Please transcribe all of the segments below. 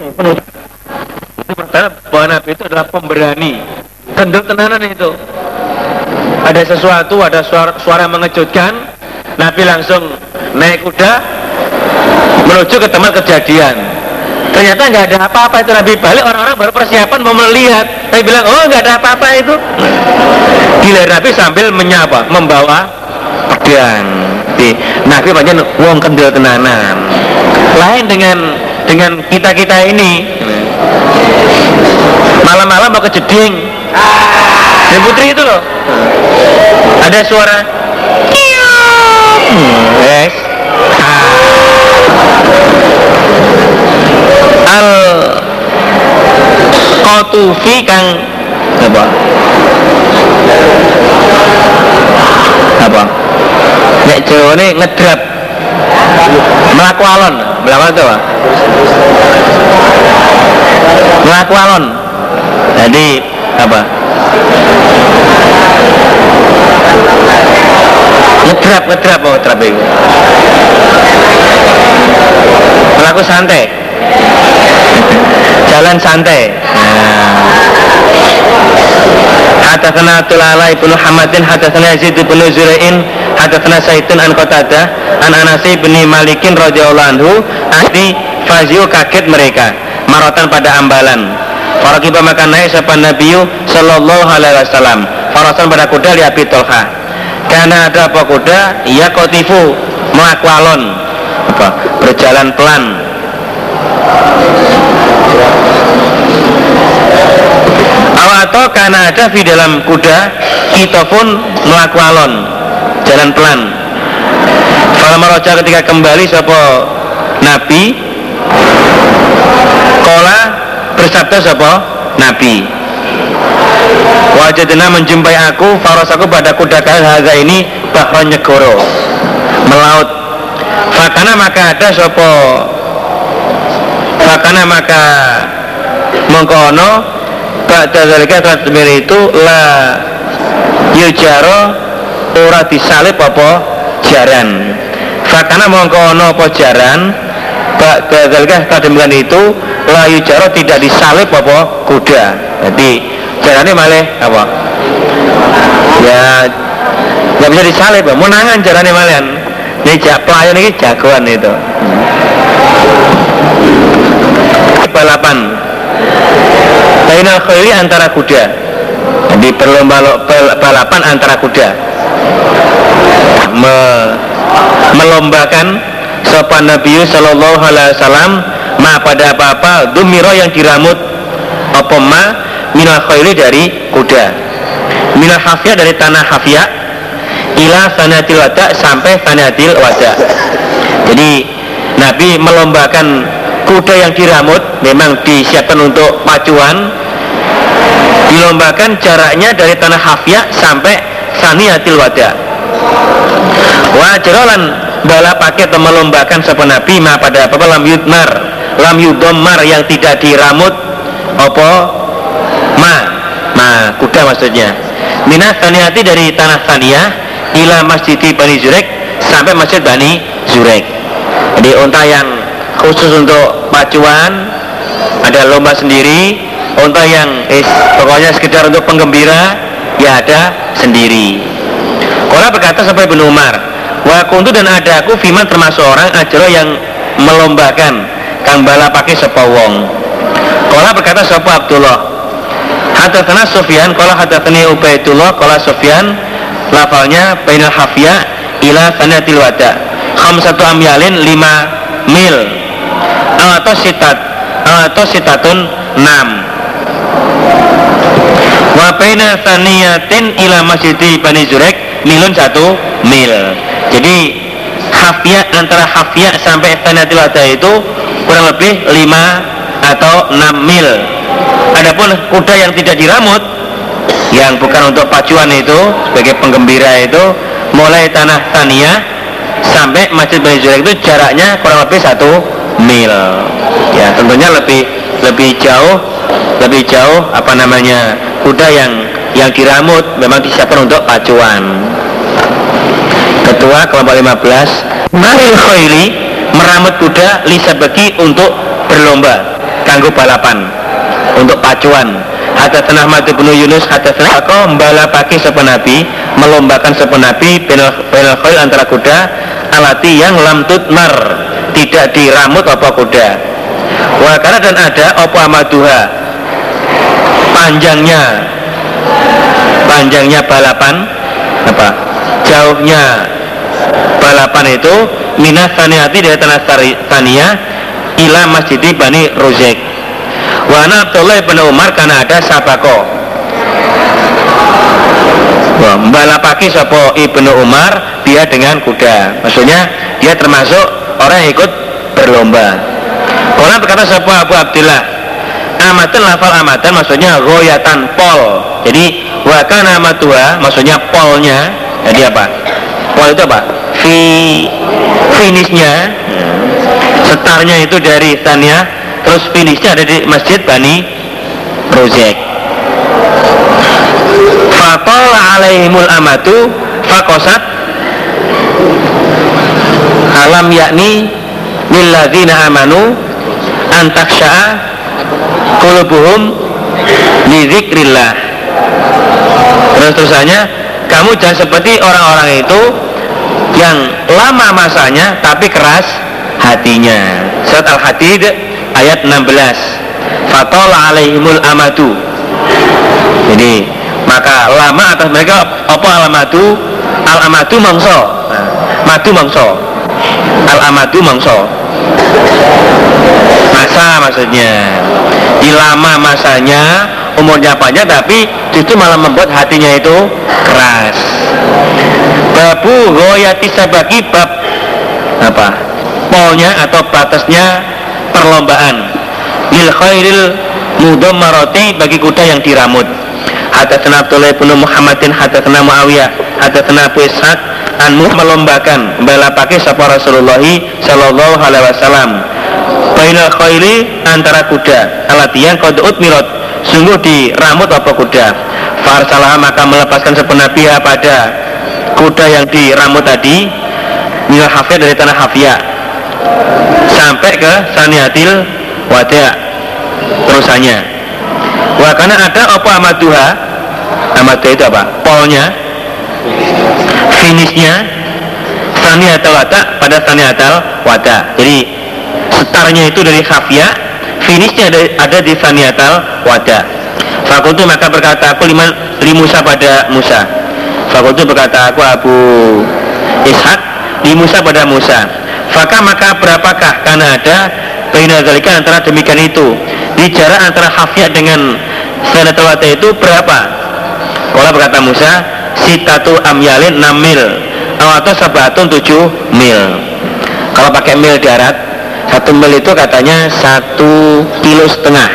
Itu pertama bahwa Nabi itu adalah pemberani. Kendel tenanan itu. Ada sesuatu, ada suara, suara mengejutkan, Nabi langsung naik kuda menuju ke tempat kejadian. Ternyata nggak ada apa-apa itu Nabi balik orang-orang baru persiapan mau melihat. Nabi bilang oh nggak ada apa-apa itu. Gila Nabi sambil menyapa, membawa pedang. Nabi macam wong kendel tenanan. Lain dengan dengan kita kita ini. Malam-malam mau ke jeding. Ya putri itu loh. Ada suara. Yes. Al Qatufi kang apa? Apa? Nek Jawa ini ngedrap melaku alon melaku itu apa? melaku alon jadi apa? ngedrap ngedrap oh ngedrap itu melaku santai jalan santai nah. Hadatsana Tulala ibnu Hamadin Hadatsana Yazid ibnu Zura'in Hadatsana Saidun an Qatadah an Anas bin Malikin radhiyallahu anhu ahli Fazio kaget mereka. Marotan pada ambalan. Farakiba maka naik sapa Nabi sallallahu alaihi wasallam. Farasan pada kuda li Abi Tolha karena ada apa kuda? Ia kotifu. Melakualon apa? Berjalan pelan. Atau karena ada di dalam kuda kita pun melakukan jalan pelan. Kalau meroja ketika kembali siapa Nabi? Kola bersabda siapa Nabi? Wajadna menjumpai aku faros aku pada kuda kalian harga ini bahwa nyegoro melaut. Fakana maka ada siapa fakana maka mengkono Ba'da zalika itu la yujaro ora disalib apa jaran. Fakana mongko ono apa jaran Ba'da zalika saat itu la yujaro tidak disalib apa kuda. Jadi jarannya malah apa? Ya nggak bisa disalib menangan jarannya malah ini jak pelayan ini jagoan itu. Balapan. Bainal khairi antara kuda Jadi perlomba balapan antara kuda. Me, Melombakan Sopan Nabi Sallallahu Alaihi Wasallam Ma pada apa-apa Dumiro yang diramut Apa ma Minal khairi dari kuda. Minal hafiyah dari tanah hafiyah Ila sanatil wada Sampai sanatil wada. Jadi Nabi melombakan kuda yang diramut memang disiapkan untuk pacuan dilombakan jaraknya dari tanah hafiyah sampai saniatil wada. Wajarolan bala pakai atau melombakan sebuah nabi ma pada apa lam yudmar lam yudomar yang tidak diramut apa? Ma. Ma kuda maksudnya. Minas saniati dari tanah saniyah ila masjid Bani Zurek sampai masjid Bani Zurek. Jadi unta yang khusus untuk pacuan ada lomba sendiri untuk yang eh, pokoknya sekedar untuk penggembira ya ada sendiri. Kola berkata sampai bin Umar Wa kuntu dan ada aku Fiman termasuk orang ajro yang melombakan Kang bala pakai sepawong Kola berkata sapa Abdullah Hadatsana Sufyan Kola hadatsani Ubaidullah Kola Sufyan Lafalnya Bainal Hafiyah Ila sanatil wada Khamsatu amyalin 5 mil atau sitat atau sitatun 6 wa baina ila masjidi Bani Zurek milun satu mil. Jadi hafiyah antara hafiyah sampai saniyatil wada itu kurang lebih 5 atau 6 mil. Adapun kuda yang tidak diramut yang bukan untuk pacuan itu sebagai penggembira itu mulai tanah Tania sampai Masjid Bani Zurek itu jaraknya kurang lebih satu mil. Ya tentunya lebih lebih jauh lebih jauh apa namanya kuda yang yang diramut memang disiapkan untuk pacuan ketua kelompok 15 Maril Khairi meramut kuda lisa bagi untuk berlomba kanggo balapan untuk pacuan Hadatsana Ahmad bin Yunus hadatsana aku membalapake sapa nabi melombakan sapa nabi benal khail antara kuda alati yang lam tutmar tidak diramut apa kuda Wakana dan ada apa amaduha panjangnya. Panjangnya balapan. Apa? Jauhnya balapan itu minas saniyati dari tanah tania ila masjid Bani Rozek Wana Abdullah bin Umar karena ada sabako. Balapaki sopo ibnu Umar dia dengan kuda. Maksudnya dia termasuk orang yang ikut berlomba. Orang berkata sopo Abu Abdullah amatan lafal amatan maksudnya goyatan pol. Jadi wakana amatua maksudnya polnya. Jadi apa? Pol itu apa? Fi finishnya. Setarnya itu dari Tania terus finishnya ada di Masjid Bani Rozek Fakol alaihimul amatu fakosat alam yakni lilladzina amanu antaksha'a kulubuhum lizikrillah terus terusannya kamu jangan seperti orang-orang itu yang lama masanya tapi keras hatinya. Surat al-hadid ayat 16 fatola alaihimul amadu. Jadi maka lama atas mereka apa alamatu al amadu mangso nah, madu mangso al amadu mangso masa maksudnya. Di lama masanya umurnya panjang tapi justru malah membuat hatinya itu keras. Babu goyati sabaki bab apa? Polnya atau batasnya perlombaan. Lil khairil mudammarati bagi kuda yang diramut. Hadatsana Abdullah bin Muhammadin hadatsana Muawiyah hadatsana Abu Ishaq anmu melombakan balapake sapa Rasulullah sallallahu alaihi wasallam bainal khairi antara kuda. Alatian qad utmirat. Sungguh diramut apa kuda. Farsalah maka melepaskan sepenabiha pada kuda yang diramut tadi minal hafiyah dari tanah hafiyah sampai ke saniatil wada terusannya. Wah karena ada apa amaduha? Amaduha itu apa? Polnya. Finishnya Saniatal wada pada saniatal wada. Jadi setarnya itu dari khafiyah Finishnya ada, ada di saniatal wada. Fakultu maka berkata aku lima, li Musa pada Musa. Fakultu berkata aku Abu Ishak Li Musa pada Musa. Faka maka berapakah karena ada Baina antara demikian itu? Di jarak antara Hafiyah dengan Sanatul Wata itu berapa? Kalau berkata Musa, sitatu amyalin 6 mil atau sabatun 7 mil. Kalau pakai mil darat satu mil itu katanya satu kilo setengah.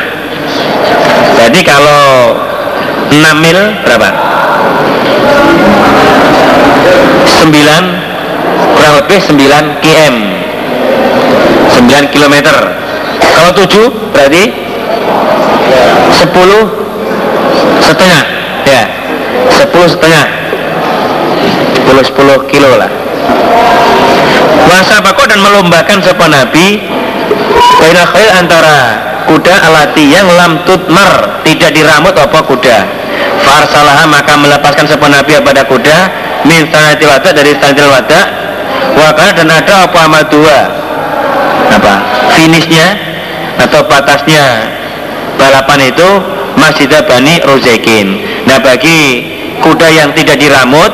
Jadi kalau 6 mil berapa? 9 kurang lebih 9 km 9 kilometer. Kalau 7 berarti 10 setengah. Ya 10 setengah. 10 10 kilo lah Wasa bako dan melombakan sepa nabi Baina khail antara kuda alati yang lam tutmar tidak diramut apa kuda. Farsalah maka melepaskan sepa nabi pada kuda min sanatil wada dari sanatil wada Wakana dan ada apa amadua apa? Finishnya atau batasnya balapan itu Masjid Bani Rozekin nah bagi kuda yang tidak diramut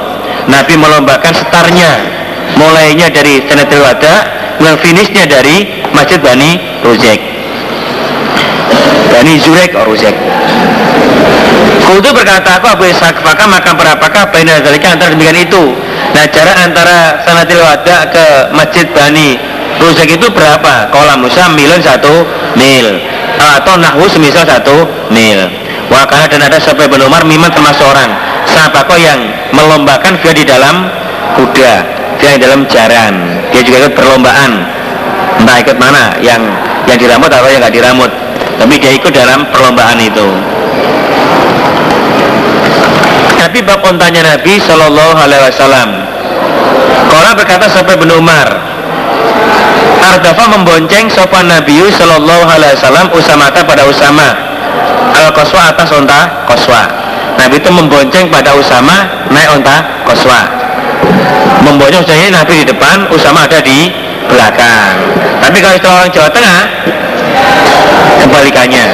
Nabi melombakan setarnya mulainya dari Senatul Wada dan finishnya dari Masjid Bani Rozek Bani Zurek oh Rozek Kudu berkata aku Abu Ishaq maka maka berapakah Baina Zalika antara demikian itu? Nah jarak antara Sanatil Wada ke Masjid Bani Rozek itu berapa? Kolam Musa milun satu mil. Atau nahwu semisal satu mil. Wakana dan ada sampai bin Umar miman termasuk orang. Siapa kok yang melombakan dia di dalam kuda dia di dalam jaran. Dia juga ikut perlombaan. Entah ikut mana yang yang diramut atau yang nggak diramut. Tapi dia ikut dalam perlombaan itu. Tapi bab ontanya Nabi Shallallahu Alaihi Wasallam Kala berkata sampai bin Umar Ardafa membonceng sopan Nabi Sallallahu Alaihi Wasallam Usamata pada Usama. Al Koswa atas onta Koswa Nabi itu membonceng pada Usama naik onta Koswa membonceng misalnya Nabi di depan Usama ada di belakang. Tapi kalau istilah orang Jawa Tengah kebalikannya.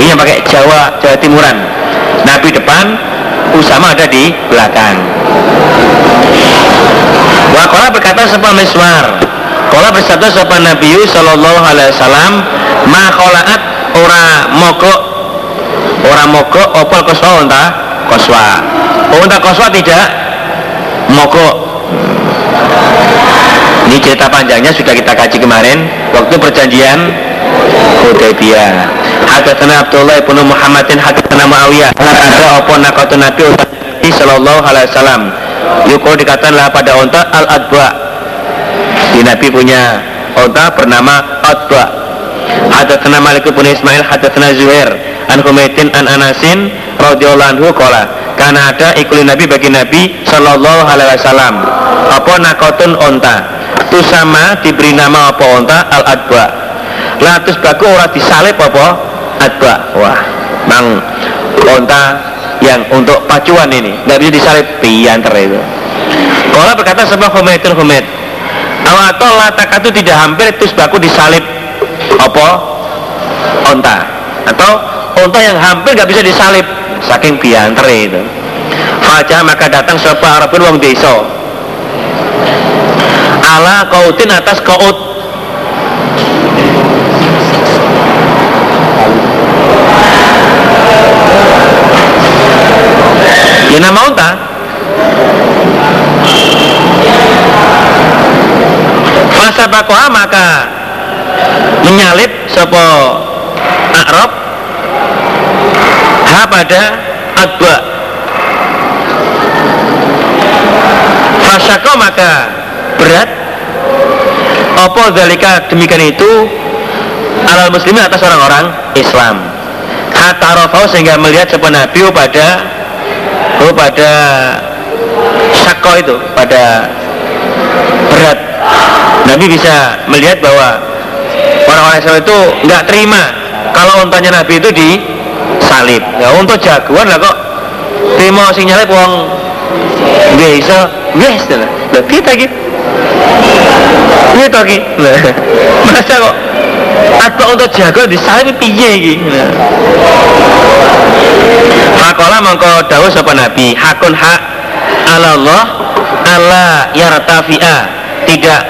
Ini yang pakai Jawa Jawa Timuran. Nabi depan Usama ada di belakang. Wakola berkata sebuah miswar Kola bersabda sopan Nabi Sallallahu Alaihi Wasallam Ma kholaat ora mogok Ora mogok opal koswa unta koswa. Unta koswa tidak mogok Ini cerita panjangnya sudah kita kaji kemarin. Waktu perjanjian Hudaybiyah. Hadatsana Abdullah ibn Muhammadin hadatsana Muawiyah. Ada apa nakatu Nabi sallallahu alaihi wasallam? Yuko dikatakanlah pada onta al-adba. Di Nabi punya onta bernama adba. Hadatsana Malik bin Ismail hadatsana Zuhair an Humaydin an Anasin radhiyallahu anhu karena ada ikuli Nabi bagi Nabi sallallahu alaihi wasallam. Apa nakotun onta? Itu sama diberi nama apa onta? Al-adba. Latus baku ora disalib apa? Adba. Wah mang onta yang untuk pacuan ini. Nggak bisa disalib pianter itu. Kalau berkata sebuah Humaydul Humayd atau latak itu tidak hampir terus baku disalib apa? Onta. Atau onta yang hampir nggak bisa disalib. Saking pianter itu. Fajar maka datang sebuah Arabun wong desa. Ala kautin atas kaut ya nama unta masa bakoha maka menyalip sopo Arab ha pada adba fasako maka berat. Apa zalika demikian itu? Alal muslimin atas orang-orang Islam. Hatta sehingga melihat sebuah nabi pada oh pada sako itu pada berat. Nabi bisa melihat bahwa orang-orang Islam itu nggak terima kalau untanya Nabi itu disalib ya untuk jagoan lah kok. Terima sing nyalip wong biasa biasa lah. Kita gitu kita gitu masa kok atau untuk jago disalib piye gitu Fakola mengko dawu sapa Nabi hakun hak ala Allah ala yartafi'a. Tidak.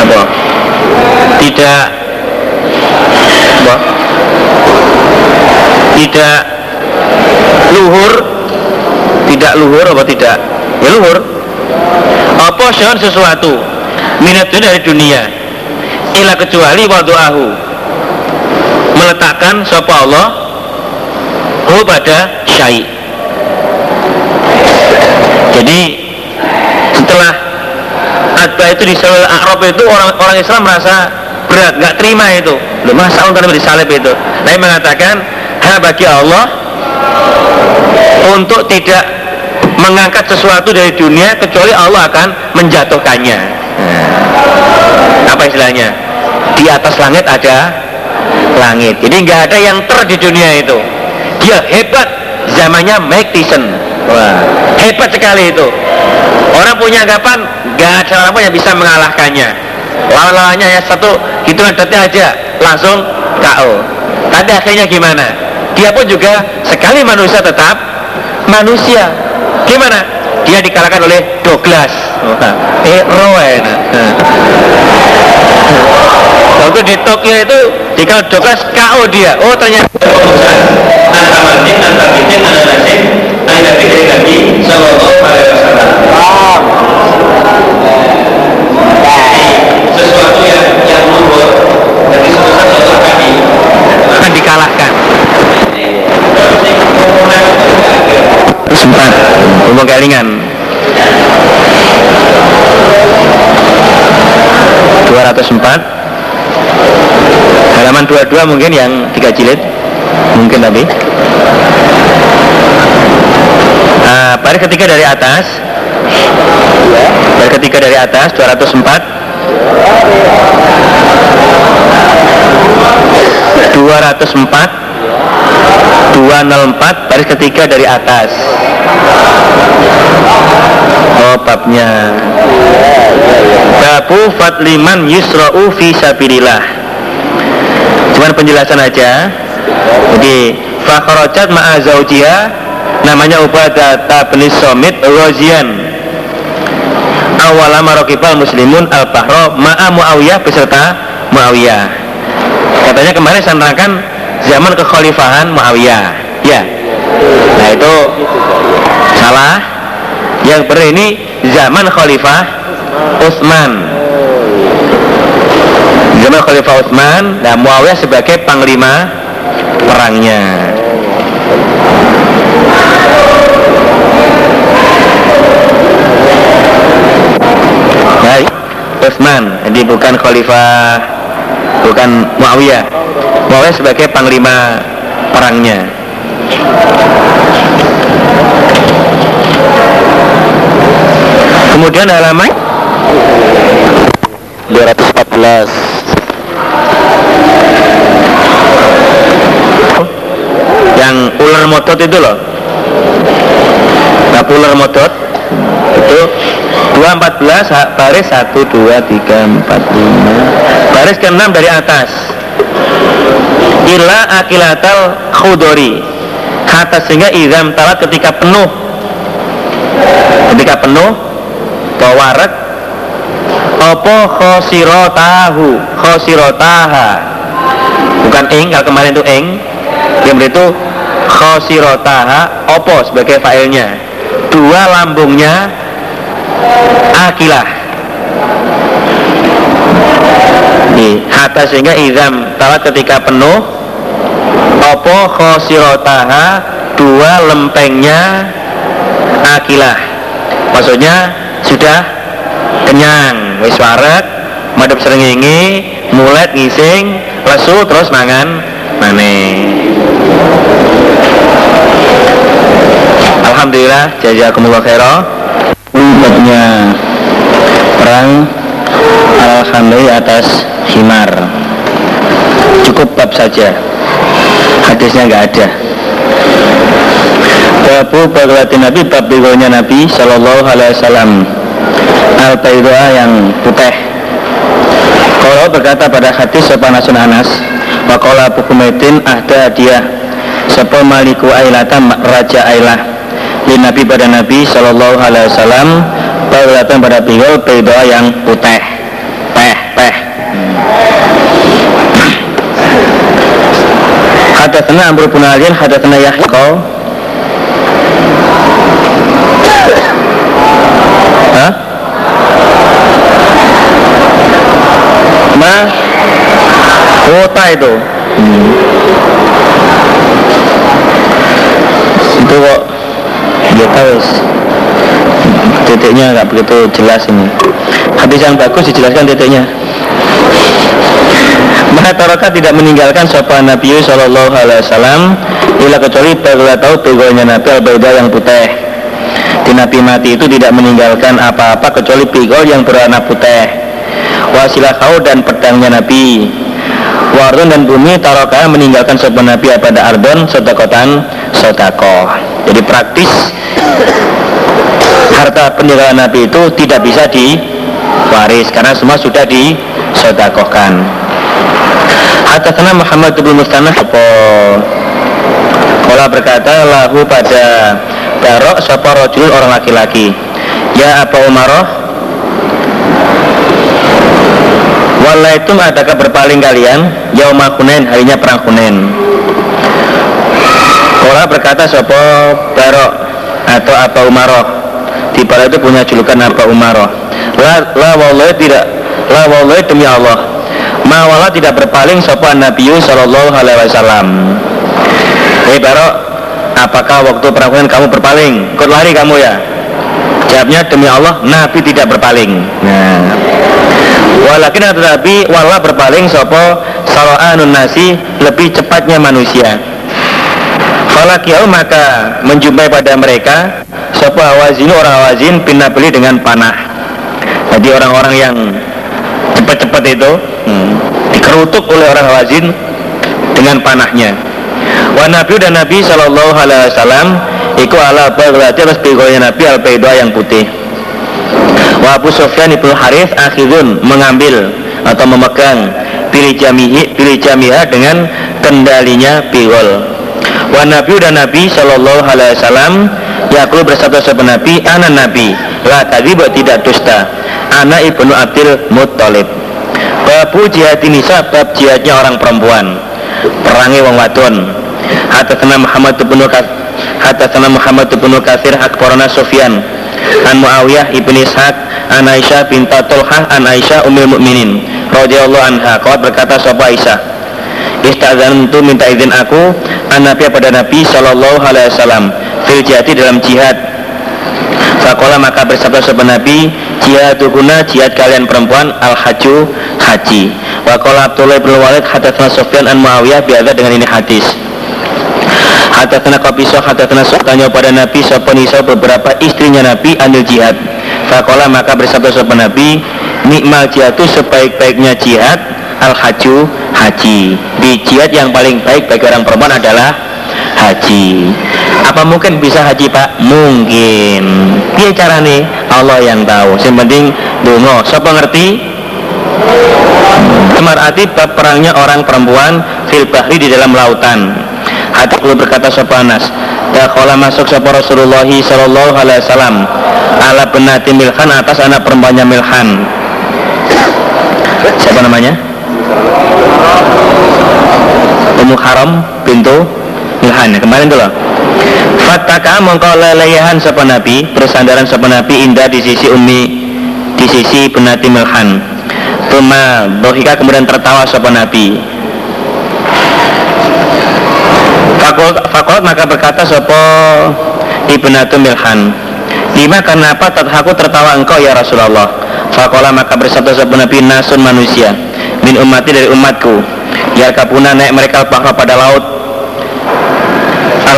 Apa? Tidak. Apa tidak luhur tidak luhur apa tidak? Ya luhur. Apa syai'un sesuatu? Minat dari dunia. Ila kecuali wadu'ahu meletakkan sapa Allah hu pada syai. Jadi setelah adba itu di seluruh Arab itu orang orang Islam merasa berat nggak terima itu. Lu masa untuk disalib itu? Nabi mengatakan ha bagi Allah untuk tidak mengangkat sesuatu dari dunia kecuali Allah akan menjatuhkannya. Nah, apa istilahnya? Di atas langit ada langit. Jadi nggak ada yang ter di dunia itu. Dia hebat. Zamannya Mike Tyson Wah, hebat sekali itu. Orang punya anggapan nggak ada orang yang bisa mengalahkannya. Lawan-lawannya ya satu hitungan detik aja langsung KO tapi akhirnya gimana dia pun juga sekali manusia tetap manusia. Gimana? Dia dikalahkan oleh Douglas. Eh Rowan waktu di Tokyo itu jika Douglas KO dia. Oh ternyata. Sesuatu 204 halaman 22 mungkin yang tiga jilid. Mungkin tapi uh, pada ketiga dari atas. Pada ketiga dari atas 204 dua ratus empat dua nol empat baris ketiga dari atas. Oh babnya. Babu fatliman yusra'u fi sabilillah. Cuman penjelasan aja. Jadi fakhrajat ma'a zawjiha namanya Ubadah bin Somit Rozian. Awala marokibal muslimun al bahro ma'a Muawiyah beserta Muawiyah. Katanya kemarin saya zaman kekhalifahan Muawiyah. Ya. Nah itu salah. Yang benar ini zaman khalifah Utsman. Zaman khalifah Utsman dan Muawiyah sebagai panglima perangnya. Utsman, jadi bukan khalifah bukan Muawiyah. Muawiyah sebagai panglima perangnya. Kemudian halaman? 214 yang ular motot itu loh. Nah ular motot itu 214 baris 1 2 3 4 5 baris ke-6 dari atas illa akilatal khudori. Kata sehingga izam talat ketika penuh. Ketika penuh tawarak opo khosirotahu khosirotaha bukan ing kalau kemarin itu ing yang itu khosirotaha opo sebagai failnya? Dua lambungnya akilah. Di hatta sehingga izam talat ketika penuh opo khosirotaha dua lempengnya akilah. Maksudnya sudah kenyang. Wis waret madep serengenge mulet ngising lesu terus mangan mane Alhamdulillah jazakumullah khairah Babnya perang Alhamdulillah atas himar. Cukup bab saja Hadisnya nggak ada. Babu baglatin Nabi Bab bigonya Nabi Sallallahu alaihi wasallam. Al yang putih. Kalau berkata pada hadis Sopan Asun Anas? Wakola bukumetin ahda dia. Sopo maliku ailatan Raja ailah. Di Nabi pada Nabi Sallallahu alaihi wasallam Baglatin pada bigol Paidoa yang putih Hadatsana Amr bin Alian hadatsana Yahya. Hah? Ma Kota itu. Hmm. Itu kok Ya tahu Titiknya nggak begitu jelas ini. Hadis yang bagus dijelaskan titiknya Mahataraka tidak meninggalkan sopan Nabi Sallallahu Alaihi Wasallam Ila kecuali barulah tahu begolnya Nabi al yang putih. Di Nabi mati itu tidak meninggalkan apa-apa kecuali bigol yang berwarna putih. Wasilah kau dan pedangnya Nabi. Wardun dan bumi taroka meninggalkan sopan Nabi pada Ardon sodakotan sodakoh. Jadi praktis harta peninggalan Nabi itu tidak bisa diwaris karena semua sudah disodakohkan Hadatsana Muhammad bin Mustanah apa? Kala berkata lahu pada Barok sapa rojul orang laki-laki? Ya apa Umaroh Walaitum adakah berpaling kalian? Yaumah Hunain harinya perang Hunain. Kala berkata sapa Barok atau apa Umaroh Di itu punya julukan apa Umaroh La, la wallahi tidak. La wallahi demi Allah mawala tidak berpaling sopan Nabi Sallallahu Alaihi Wasallam. Hei Barok, apakah waktu perang kamu berpaling? Ikut lari kamu ya? Jawabnya demi Allah, Nabi tidak berpaling. Nah, walakin tetapi wala berpaling sopo sala'anun nasi lebih cepatnya manusia. Falakiyau maka menjumpai pada mereka sopo awazin orang awazin pindah beli dengan panah. Jadi orang-orang yang cepat-cepat itu hmm, dikerutuk oleh orang Hawazin dengan panahnya. Wa nabi dan nabi sallallahu alaihi wasallam iku ala berarti atas pegolnya nabi al yang putih. Wa Abu Sufyan ibnu Harith akhirun mengambil atau memegang pilih jamihi pilih jamiha dengan kendalinya pigol. Wa nabi dan nabi sallallahu alaihi wasallam yakul bersatu sebuah nabi anak nabi la buat tidak dusta. Anak ibnu Abdul Muttalib babu jihad ini bab jihadnya orang perempuan. Perangi wong wadon. Hadatsana Muhammad bin Hadatsana Muhammad bin Katsir akbarana Sufyan. An Muawiyah ibni Ishaq an Aisyah binta Tulhah an Aisyah umil mukminin radhiyallahu anha. Kawat berkata sapa Aisyah istazantu minta izin aku an Nabi pada Nabi sallallahu alaihi wasallam fil jihad dalam jihad Fakola maka bersabda sahabat Nabi Jihadukuna jihad kalian perempuan Al haju haji Wakola Abdullah bin Walid Hadatsana Sofyan an Muawiyah biada dengan ini hadis. Hadatsana Qabiso Hadatsana tanya pada Nabi Sapa nisa beberapa istrinya Nabi Anil jihad. Fakola maka bersabda sahabat Nabi Nikmal itu sebaik-baiknya jihad Al haju haji. Di jihad yang paling baik bagi orang perempuan adalah haji apa mungkin bisa haji pak? mungkin. Dia cara nih Allah yang tahu. Yang penting dungo siapa ngerti? Mar'ati bab perangnya orang perempuan fil bahri di dalam lautan. Hati perlu berkata sopanas kalau masuk sapa Rasulullah sallallahu alaihi wasallam ala benati milhan atas anak perempuannya milhan. Siapa namanya? Ummu Haram pintu milhan. Kemarin tuh loh Fataka mongko lelehan sapa nabi bersandaran sapa nabi indah di sisi umi di sisi penati milhan Tuma bohika kemudian tertawa sapa nabi. Fakol maka berkata sopo ibnatu milhan Lima karena apa tathaku tertawa engkau ya Rasulullah? Fakola maka bersabda sopo nabi nasun manusia Min umati dari umatku. Ya kapuna naik mereka pada laut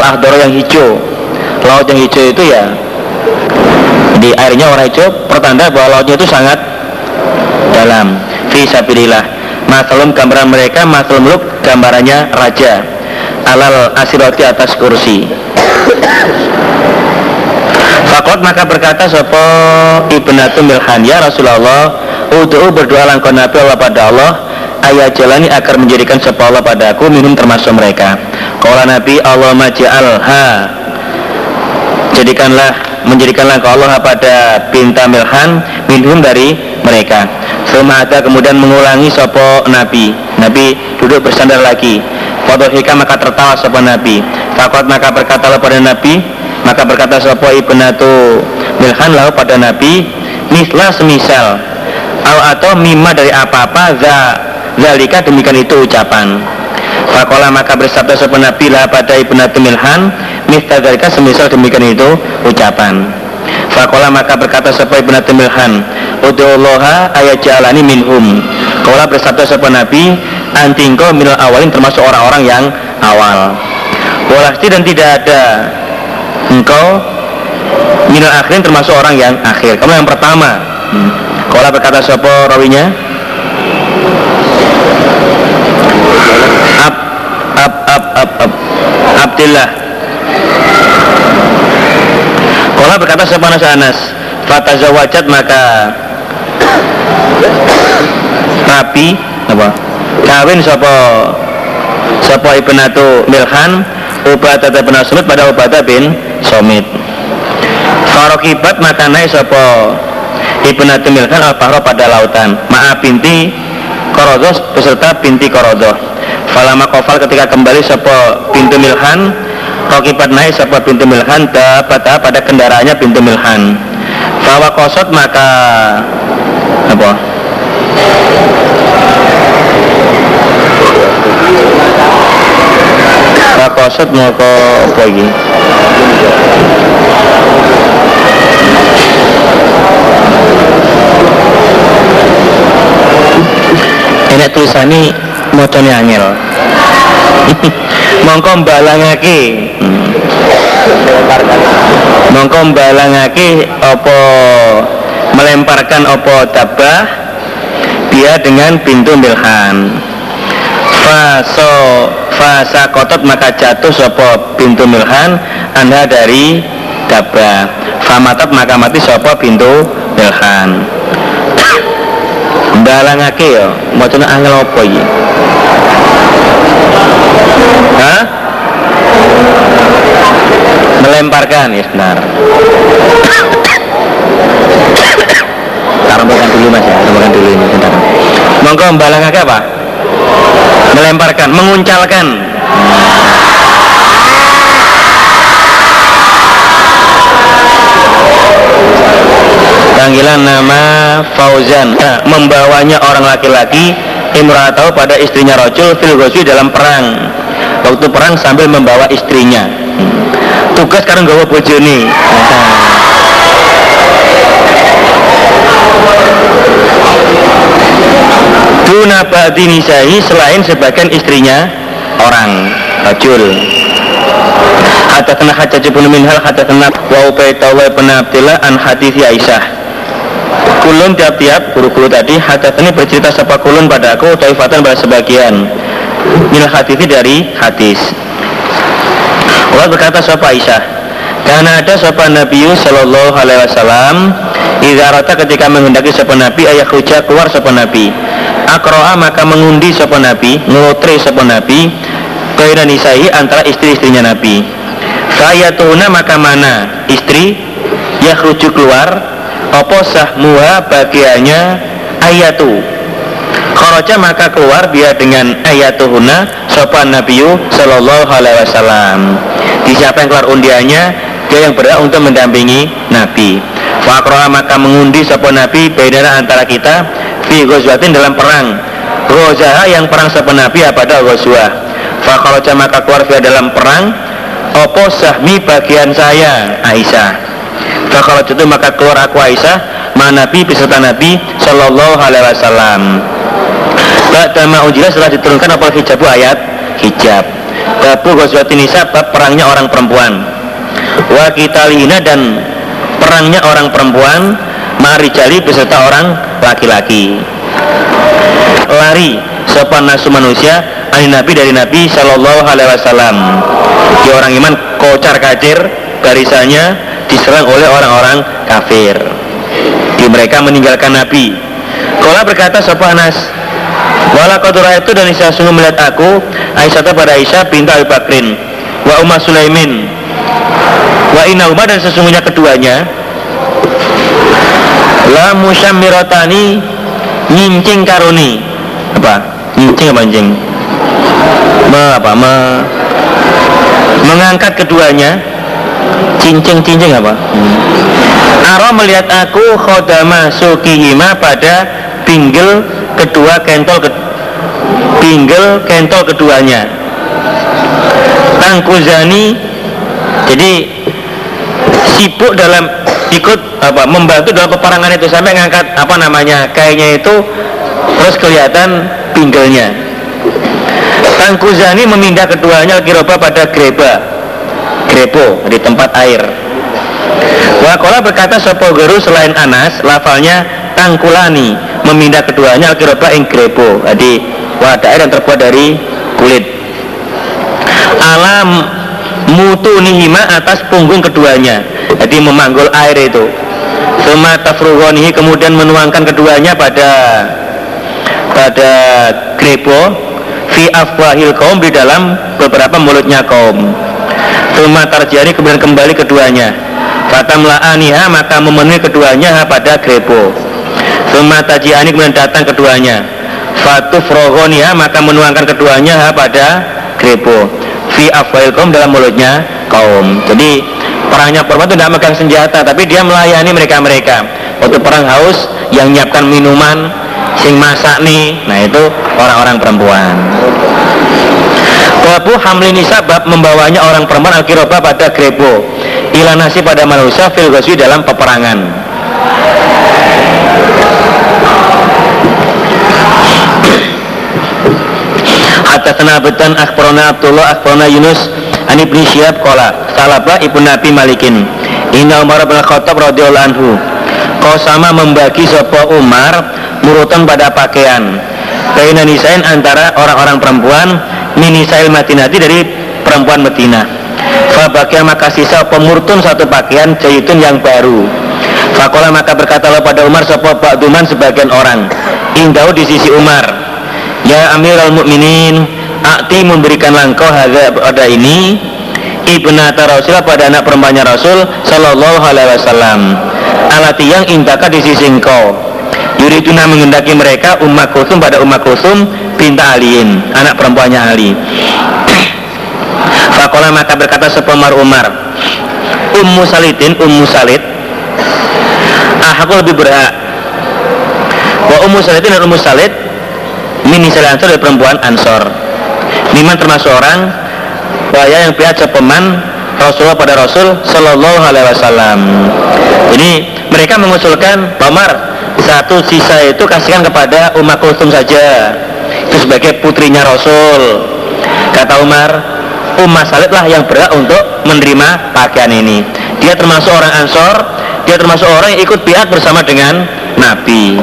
al ahdoro yang hijau. Laut yang hijau itu ya di airnya warna hijau pertanda bahwa lautnya itu sangat dalam. Fisabilillah masalum gambaran mereka masalum luk gambarannya raja. Alal asiroti atas kursi. Fakot maka berkata sopo ibnatu milhan ya Rasulullah Udu'u berdoa langkau Nabi Allah pada Allah Ayat jalani agar menjadikan sopo Allah padaku minum termasuk mereka Kala Nabi Allah maja'alha Jadikanlah menjadikanlah kau Allah pada pinta milhan minhum dari mereka. Semata kemudian mengulangi sopo Nabi. Nabi duduk bersandar lagi. Fadohika maka tertawa sopo Nabi. Fakot maka berkatalah pada Nabi Maka berkata sopo ibnatu milhan lalu pada Nabi Mislah semisal. Atau mima dari apa-apa Zalika demikian itu ucapan Fakola maka bersabda sopan Nabi lah pada ibnatu Milhan Mistadalika semisal demikian itu ucapan. Fakola maka berkata sopan ibnatu Milhan Udu'ullaha ayat jalani minhum. Kola bersabda sopan Nabi Antingko minal awalin termasuk orang-orang yang awal. Walasti dan tidak ada Engkau minal akhirin termasuk orang yang akhir. Kamu yang pertama. Kola berkata sopo rawinya Abdillah. Kola berkata siapa Anas? Fatazawajat maka Rabi apa? Kawin siapa siapa ibnatu Milhan Ubadah bin Somit pada Ubadah bin Somit. Farokibat maka naik siapa ibnatu Milhan al pada lautan. Maaf binti Korodos beserta binti Korodos Falama kofal ketika kembali sepo pintu milhan Rokibat naik sepo pintu milhan dapat pada kendaraannya pintu milhan Fawa kosot maka Apa? Fawa kosot maka apa? Ini tulisannya mocone angel. Mongko mbalangake. Mongko mbalangake apa melemparkan apa tabah dia dengan pintu milhan faso fasa kotot maka jatuh sopo pintu milhan anda dari dabah famatat maka mati sopo pintu milhan dalangake ya macana angel apa iki melemparkan ya benar Taruhkan dulu mas ya, taruhkan dulu ini bentar. Monggo mbalangake apa? Melemparkan, menguncalkan. Panggilan nama Fauzan nah, Membawanya orang laki-laki Imratau pada istrinya Rojul Fil dalam perang Waktu perang sambil membawa istrinya Tugas sekarang gawa bojone. Duna ba'di nisahi selain sebagian istrinya orang Rajul. Hadatsana Hajjaj bin Minhal hadatsana wa Ubaida wa ibn Abdillah an hadits Aisyah. Kulun tiap-tiap guru-guru tadi hadatsani bercerita sapa kulun pada aku taifatan pada sebagian. Minal hadits dari hadis Allah berkata sapa Aisyah? Karena ada sapa Nabi Sallallahu Alaihi Wasallam Idarata ketika menghendaki sapa Nabi ayah huja keluar sapa Nabi. Akroa maka mengundi sapa Nabi Ngelotre sapa Nabi. Kaina nisahi antara istri-istrinya Nabi. Saya tuhuna maka mana? Istri. Ya rujuk keluar. Opo sahmuha bagiannya? Ayatu Kharaja maka keluar dia dengan ayatuhuna sopan Nabiu Sallallahu Alaihi Wasallam. Di siapa yang keluar undiannya Dia yang berhak untuk mendampingi Nabi. Wakroa maka mengundi sopan Nabi Bedana antara kita Fi ghazwatin dalam perang. Ghazaha yang perang sopan Nabi pada ghazwah? Fakharaja maka keluar via dalam perang. Opo sahmi bagian saya? Aisyah. Fakharaja itu maka keluar aku Aisyah Ma Nabi beserta Nabi Sallallahu Alaihi Wasallam Ba'dama ujilah setelah diturunkan apa hijab ayat hijab. Babu Ghazwatin Nisa bab perangnya orang perempuan. Wa kita lina dan perangnya orang perempuan Marijali beserta orang laki-laki. Lari sopan nasu manusia Ani Nabi dari Nabi Sallallahu Alaihi Wasallam. Di orang iman kocar kacir Barisannya diserang oleh orang-orang kafir. Di mereka meninggalkan Nabi. Kala berkata sopan Anas Wala kodura itu dan Aisyah sungguh melihat aku Aisyah pada Aisyah bintu Abu Bakrin Wa Umar Sulaimin Wa inna Umar dan sesungguhnya keduanya La musyammiratani Nyincing karuni Apa? Nyincing apa nyincing? Me, apa? Me, mengangkat keduanya Cincing-cincing apa? Hmm. Aro melihat aku khodama sukihima pada pinggul kedua kentol ke, pinggul kentol keduanya. Tangkuzani jadi sibuk dalam ikut apa membantu dalam peperangan itu sampai ngangkat apa namanya kayaknya itu terus kelihatan pinggulnya tangkuzani memindah keduanya kiroba pada greba grepo di tempat air. Wakola berkata sopo guru selain Anas lafalnya tangkulani memindah keduanya alkiroba ing grepo jadi wadah air yang terbuat dari kulit. Alam mutu nihima atas punggung keduanya. Jadi memanggul air itu. Suma tafrughonihi kemudian menuangkan keduanya pada pada grepo fi afwahil kaum di dalam beberapa mulutnya kaum. Suma tarjani kemudian kembali keduanya. Fatamla'aniha maka memenuhi keduanya pada grepo Suma tajiani kemudian datang keduanya. Fatuf rohoniha maka menuangkan keduanya pada grepo. Fi afwail kaum dalam mulutnya kaum. Jadi perangnya perempuan itu tidak megang senjata Tapi dia melayani mereka-mereka. Waktu perang haus yang menyiapkan minuman Sing masak nih. Nah itu orang-orang perempuan. Babu hamli nisa bab membawanya orang perempuan al pada grepo. Ilanasi pada manusia fil dalam peperangan Hadatsana Abdan akhbarana Abdullah akhbarana Yunus an Ibnu Syihab qala salaba Ibnu Nabi Malikin Inna Umar bin Khattab radhiyallahu anhu sama membagi sapa Umar murutan pada pakaian. Baina nisain antara orang-orang perempuan Minisail Madinati dari perempuan Medina. Fabakia maka sisa pemurtun satu pakaian Jahitun yang baru. Fakola maka berkatalah pada Umar Sopo Ba'duman sebagian orang? Indau di sisi Umar Ya Amirul Mukminin Akti memberikan langkau pada ini. Ibnata Rasul pada anak perempuannya Rasul Sallallahu Alaihi Wasallam. Alati yang indaka di sisi engkau. Yuriduna mengendaki mereka Umma Kusum pada Umma Kusum Binta Aliin Anak perempuannya Ali. Fakola maka berkata sepemar Umar Ummu Salidin Ummu Salid Ah aku lebih berhak. Wa Ummu Salidin dan Ummu Salid Mini Salid Ansor dari perempuan Ansor. Miman termasuk orang Waya yang pihak cepeman Rasulullah pada Rasul Sallallahu Alaihi Wasallam. Ini mereka mengusulkan Umar satu sisa itu kasihkan kepada Umar Kulsum saja. Itu sebagai putrinya Rasul. Kata Umar Umar Salib lah yang berhak untuk menerima pakaian ini. Dia termasuk orang Ansor dia termasuk orang yang ikut pihak bersama dengan Nabi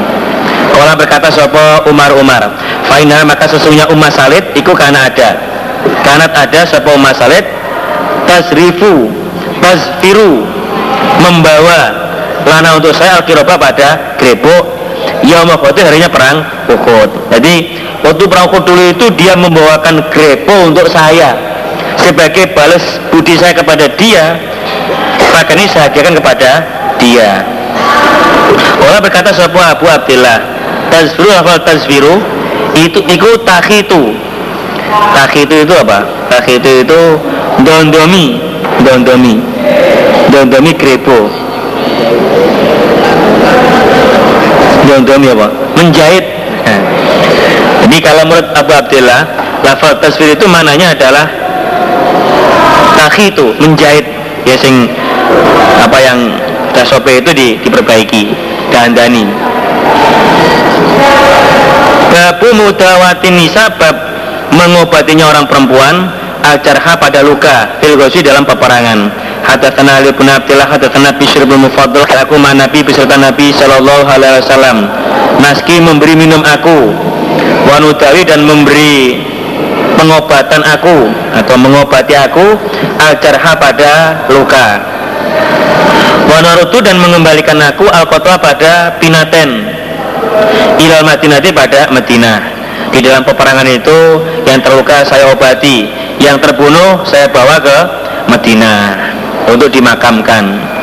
Kalau berkata sopo Umar Umar? Faina maka sesungguhnya Umar Salib ikut karena ada. Karena ada sopo Umar Salib Tasrifu Tasfiru Membawa lana untuk saya al pada grebok ya Uhud harinya perang Uhud. Jadi waktu perang Uhud dulu itu dia membawakan grepo untuk saya. Sebagai balas budi saya kepada dia maka ini saya kepada dia. Allah berkata sebuah Abu Abdillah Tazfiru hafal tazfiru itu itu takhitu. Takhitu itu apa? Takhitu itu dondomi dondomi. Dondomi grepo. Dom-dom ya Pak Menjahit. Nah. Jadi kalau menurut Abu Abdillah Lafal tasfir itu mananya adalah itu menjahit. Ya sing Apa yang Dasope itu di, diperbaiki Dandani Babu mudawatin nisa Bab mengobatinya orang perempuan Ajarha pada luka Filgosi dalam peperangan. Hadatsana Ali bin Abdullah hadatsana Bishr bin Mufaddal aku ma Nabi beserta Nabi sallallahu alaihi wasallam. Naski memberi minum aku wanutawi dan memberi pengobatan aku atau mengobati aku ajarha pada luka. Wanarutu dan mengembalikan aku al pada pinaten ilal madinati pada Madinah di dalam peperangan itu yang terluka saya obati yang terbunuh saya bawa ke Madinah untuk dimakamkan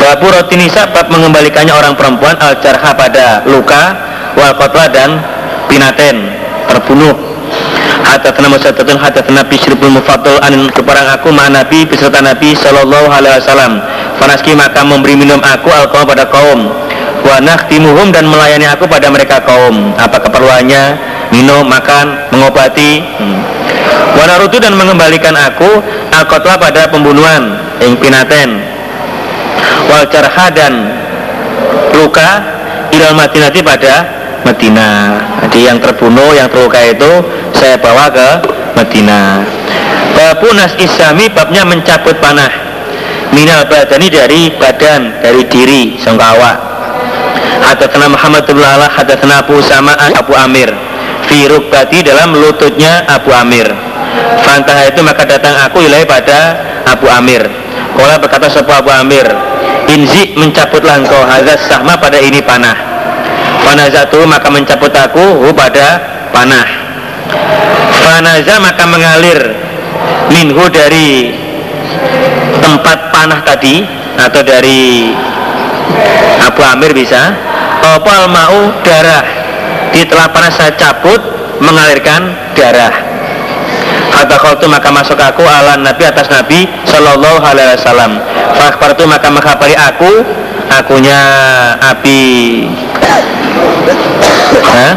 Babu rotini bab mengembalikannya orang perempuan al jarha pada luka wal kotla dan pinaten terbunuh Hadatsana Musaddatun hadatsana Bishr bin Mufaddal an keparang aku ma Nabi beserta Nabi sallallahu alaihi wasallam. Fanaski maka memberi minum aku alkohol pada kaum. Wa nakhtimuhum dan melayani aku pada mereka kaum. Apa keperluannya? Minum, makan, mengobati. Hmm. Dan mengembalikan aku alkotla pada pembunuhan ing pinaten wal dan luka ilal madinati pada Madinah jadi yang terbunuh yang terluka itu saya bawa ke Madinah Babunas islami babnya mencabut panah minal badani dari badan dari diri sengkawa Hadatsana Muhammad bin Lala hadatsana Abu Sama Abu Amir. Fi rukbati dalam lututnya Abu Amir. Fantah itu maka datang aku ilai pada Abu Amir. Kola berkata sebuah Abu Amir Inzi mencabutlah engkau hazas sama pada ini panah. Fanazatu maka mencabut aku pada panah. Fanaza maka mengalir Minhu dari tempat panah tadi Atau dari Abu Amir bisa Opal mau darah. Di telah panah saya cabut Mengalirkan darah. Fadakhaltu maka masuk aku ala Nabi atas Nabi Sallallahu alaihi wasallam. Fakbartu maka mengkhabari aku Akunya Abi. Hah?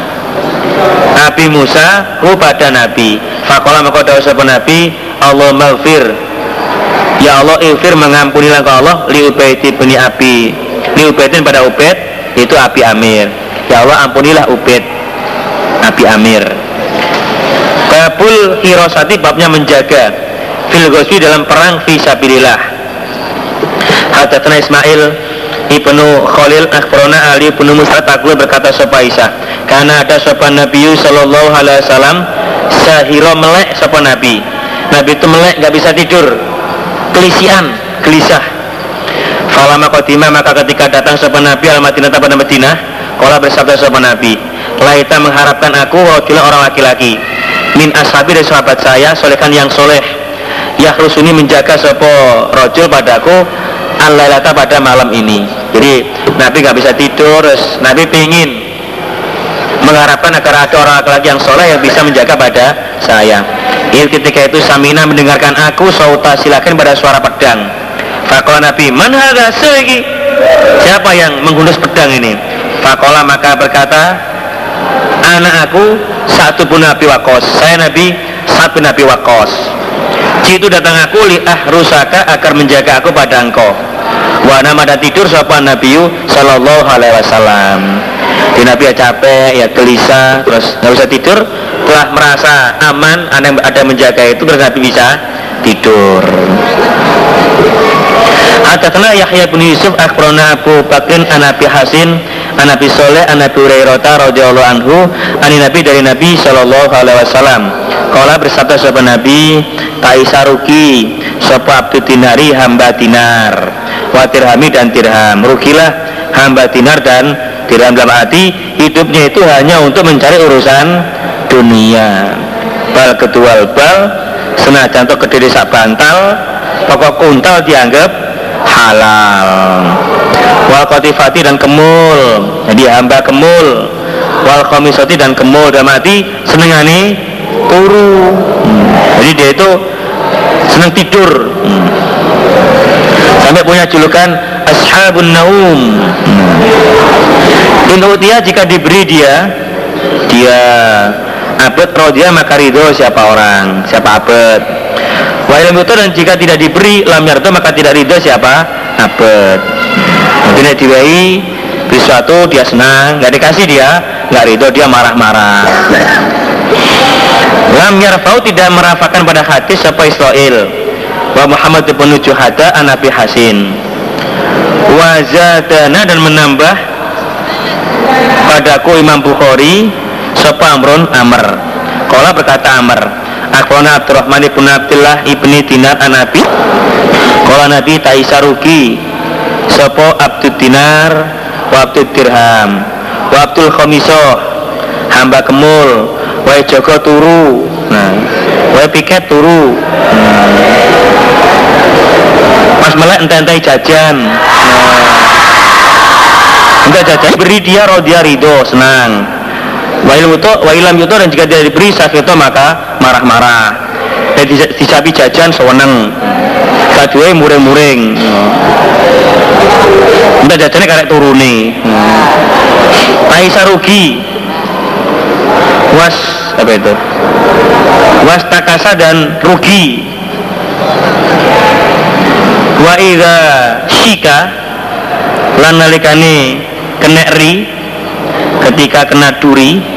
Nabi Musa hu pada Nabi. Fakola maka dawa sapa Nabi Allah maghfir Ya Allah ilfir mengampuni langkah Allah Li ubaidi bani Abi. Li ubaidin pada Ubaid Itu Abi Amir. Ya Allah ampunilah Ubaid. Abi Amir. Babul hirosati babnya menjaga. Fil dalam perang fi Hadatsana Ismail Ibnu Khalil Akhbarona Ali Ibnu Musrat Akul berkata sapa Aisyah karena ada sapa Nabi sallallahu alaihi wasallam sahiro melek sapa Nabi. Nabi itu melek nggak bisa tidur. Kelisian gelisah Falama kodima maka ketika datang sapa Nabi al Madinah pada Madinah Kala bersabda sapa Nabi Laita mengharapkan aku wakil orang laki-laki Min ashabi dari sahabat saya Solekan yang soleh Yahrusuni menjaga sopo rojul padaku Alailata pada malam ini Jadi Nabi nggak bisa tidur Nabi pingin mengharapkan agar ada orang laki-laki yang soleh yang bisa menjaga pada saya. Ini ketika itu Samina mendengarkan aku sauta silakan pada suara pedang. Fakola Nabi, mana ada segi? Siapa yang menghunus pedang ini? Fakola maka berkata, anak aku satu pun Nabi Wakos. Saya Nabi satu Nabi Wakos. Jitu datang aku li rusaka agar menjaga aku pada engkau. Wa nama dan tidur sopan Nabi Sallallahu Alaihi Wasallam. Di Nabi ya capek, ya gelisah, terus nggak bisa tidur. Telah merasa aman, ada ada menjaga itu, terus bisa tidur. Hadatsana Yahya bin Yusuf akhbarana Abu Bakrin an Abi Hasin an Abi Soleh an Abi Hurairah radhiyallahu anhu an Nabi dari Nabi sallallahu alaihi wasallam. Kala bersabda sahabat Nabi Taisaruki sapa abdu dinari hamba dinar. Wa dirhami dan dirham. Rugilah hamba dinar dan dirham. Dalam hati hidupnya itu hanya untuk mencari urusan dunia. Bal ketual bal senajan to kediri sak bantal pokok kuntal dianggap halal. Wal kotifati dan kemul. Jadi hamba kemul. Wal komisoti dan kemul. Dan mati senengane turu. Hmm. jadi dia itu senang tidur. Hmm. sampai punya julukan ashabun naum. Hmm. in jika diberi dia dia abad dia maka ridho siapa orang siapa abad wa ilmu dan jika tidak diberi lam yardo maka tidak ridho siapa? Abad. Tidak diwai beri suatu dia senang. Nggak dikasih dia nggak ridho dia marah-marah. Lam yarfau tidak merafakan pada hati siapa Israel. Wa Muhammad ibn Juhada anabi Hasin. Wazadana dan menambah padaku Imam Bukhari Sopa Amrun? Amr. Kola berkata Amr Akhwana Abdurrahman ibn Abdullah ibni Dinar Anabi. Kola Nabi Taisaruki Sopo Abdul Dinar Wa Abdul Dirham Wa Abdul Khomisoh Hamba Kemul Wa Joko Turu. Nah, Wa Piket Turu. Nah. Mas Melek entai jajan. Nah. Enggak jajan beri dia rodia ridho senang Wailam yuto dan jika tidak diberi sakito maka marah-marah. Dan disapi jajan sewenang. Kadue muring-muring. Entah jajannya karek turuni. Aisyah rugi. Was apa itu? Was takasa dan rugi. Wa ida shika lan nalikane kenekri ketika kena duri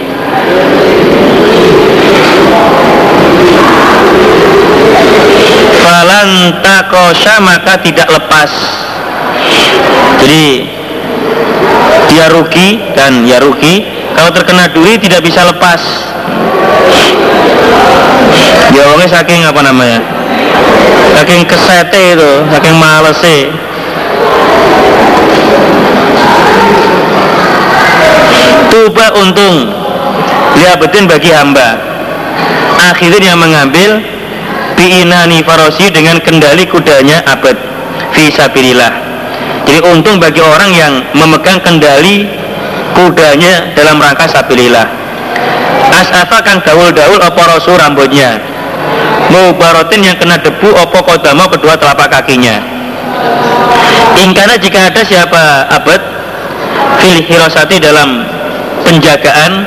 falan takosha maka tidak lepas. Jadi dia rugi dan ya rugi. Kalau terkena duri tidak bisa lepas. Ya orangnya saking apa namanya? Saking kesete itu saking malese. Tuba untung liabetin bagi hamba. Akhirnya mengambil biinani farosi dengan kendali kudanya abad. Visabilillah jadi untung bagi orang yang memegang kendali kudanya dalam rangka sabilillah. As'afa kang daul-daul opo rasul rambutnya? Mubarotin yang kena debu opo kodamo kedua telapak kakinya? Ingkana jika ada siapa abad fil hirosati dalam penjagaan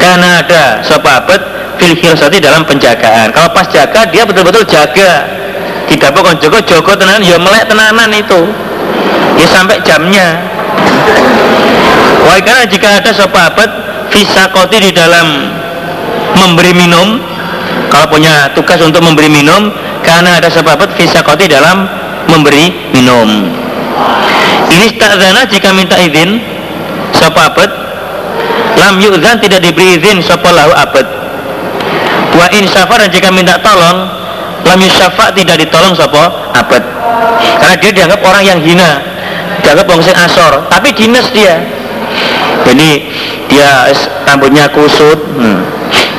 karena ada sopabat fil hirsati dalam penjagaan. Kalau pas jaga dia betul-betul jaga. Tidak pokok joko joko tenanan. Ya melek tenanan itu. Ya sampai jamnya. Wah karena jika ada sopabat visakoti di dalam memberi minum kalau punya tugas untuk memberi minum karena ada sopabat visakoti dalam memberi minum. Ini ta'zana jika minta izin sapa abad lam yu'zan tidak diberi izin sapa abad. Wa in dan jika minta tolong lam yusyafa tidak ditolong sapa abad. Karena dia dianggap orang yang hina dianggap orang sing asor tapi dinas dia. Jadi dia rambutnya kusut hmm,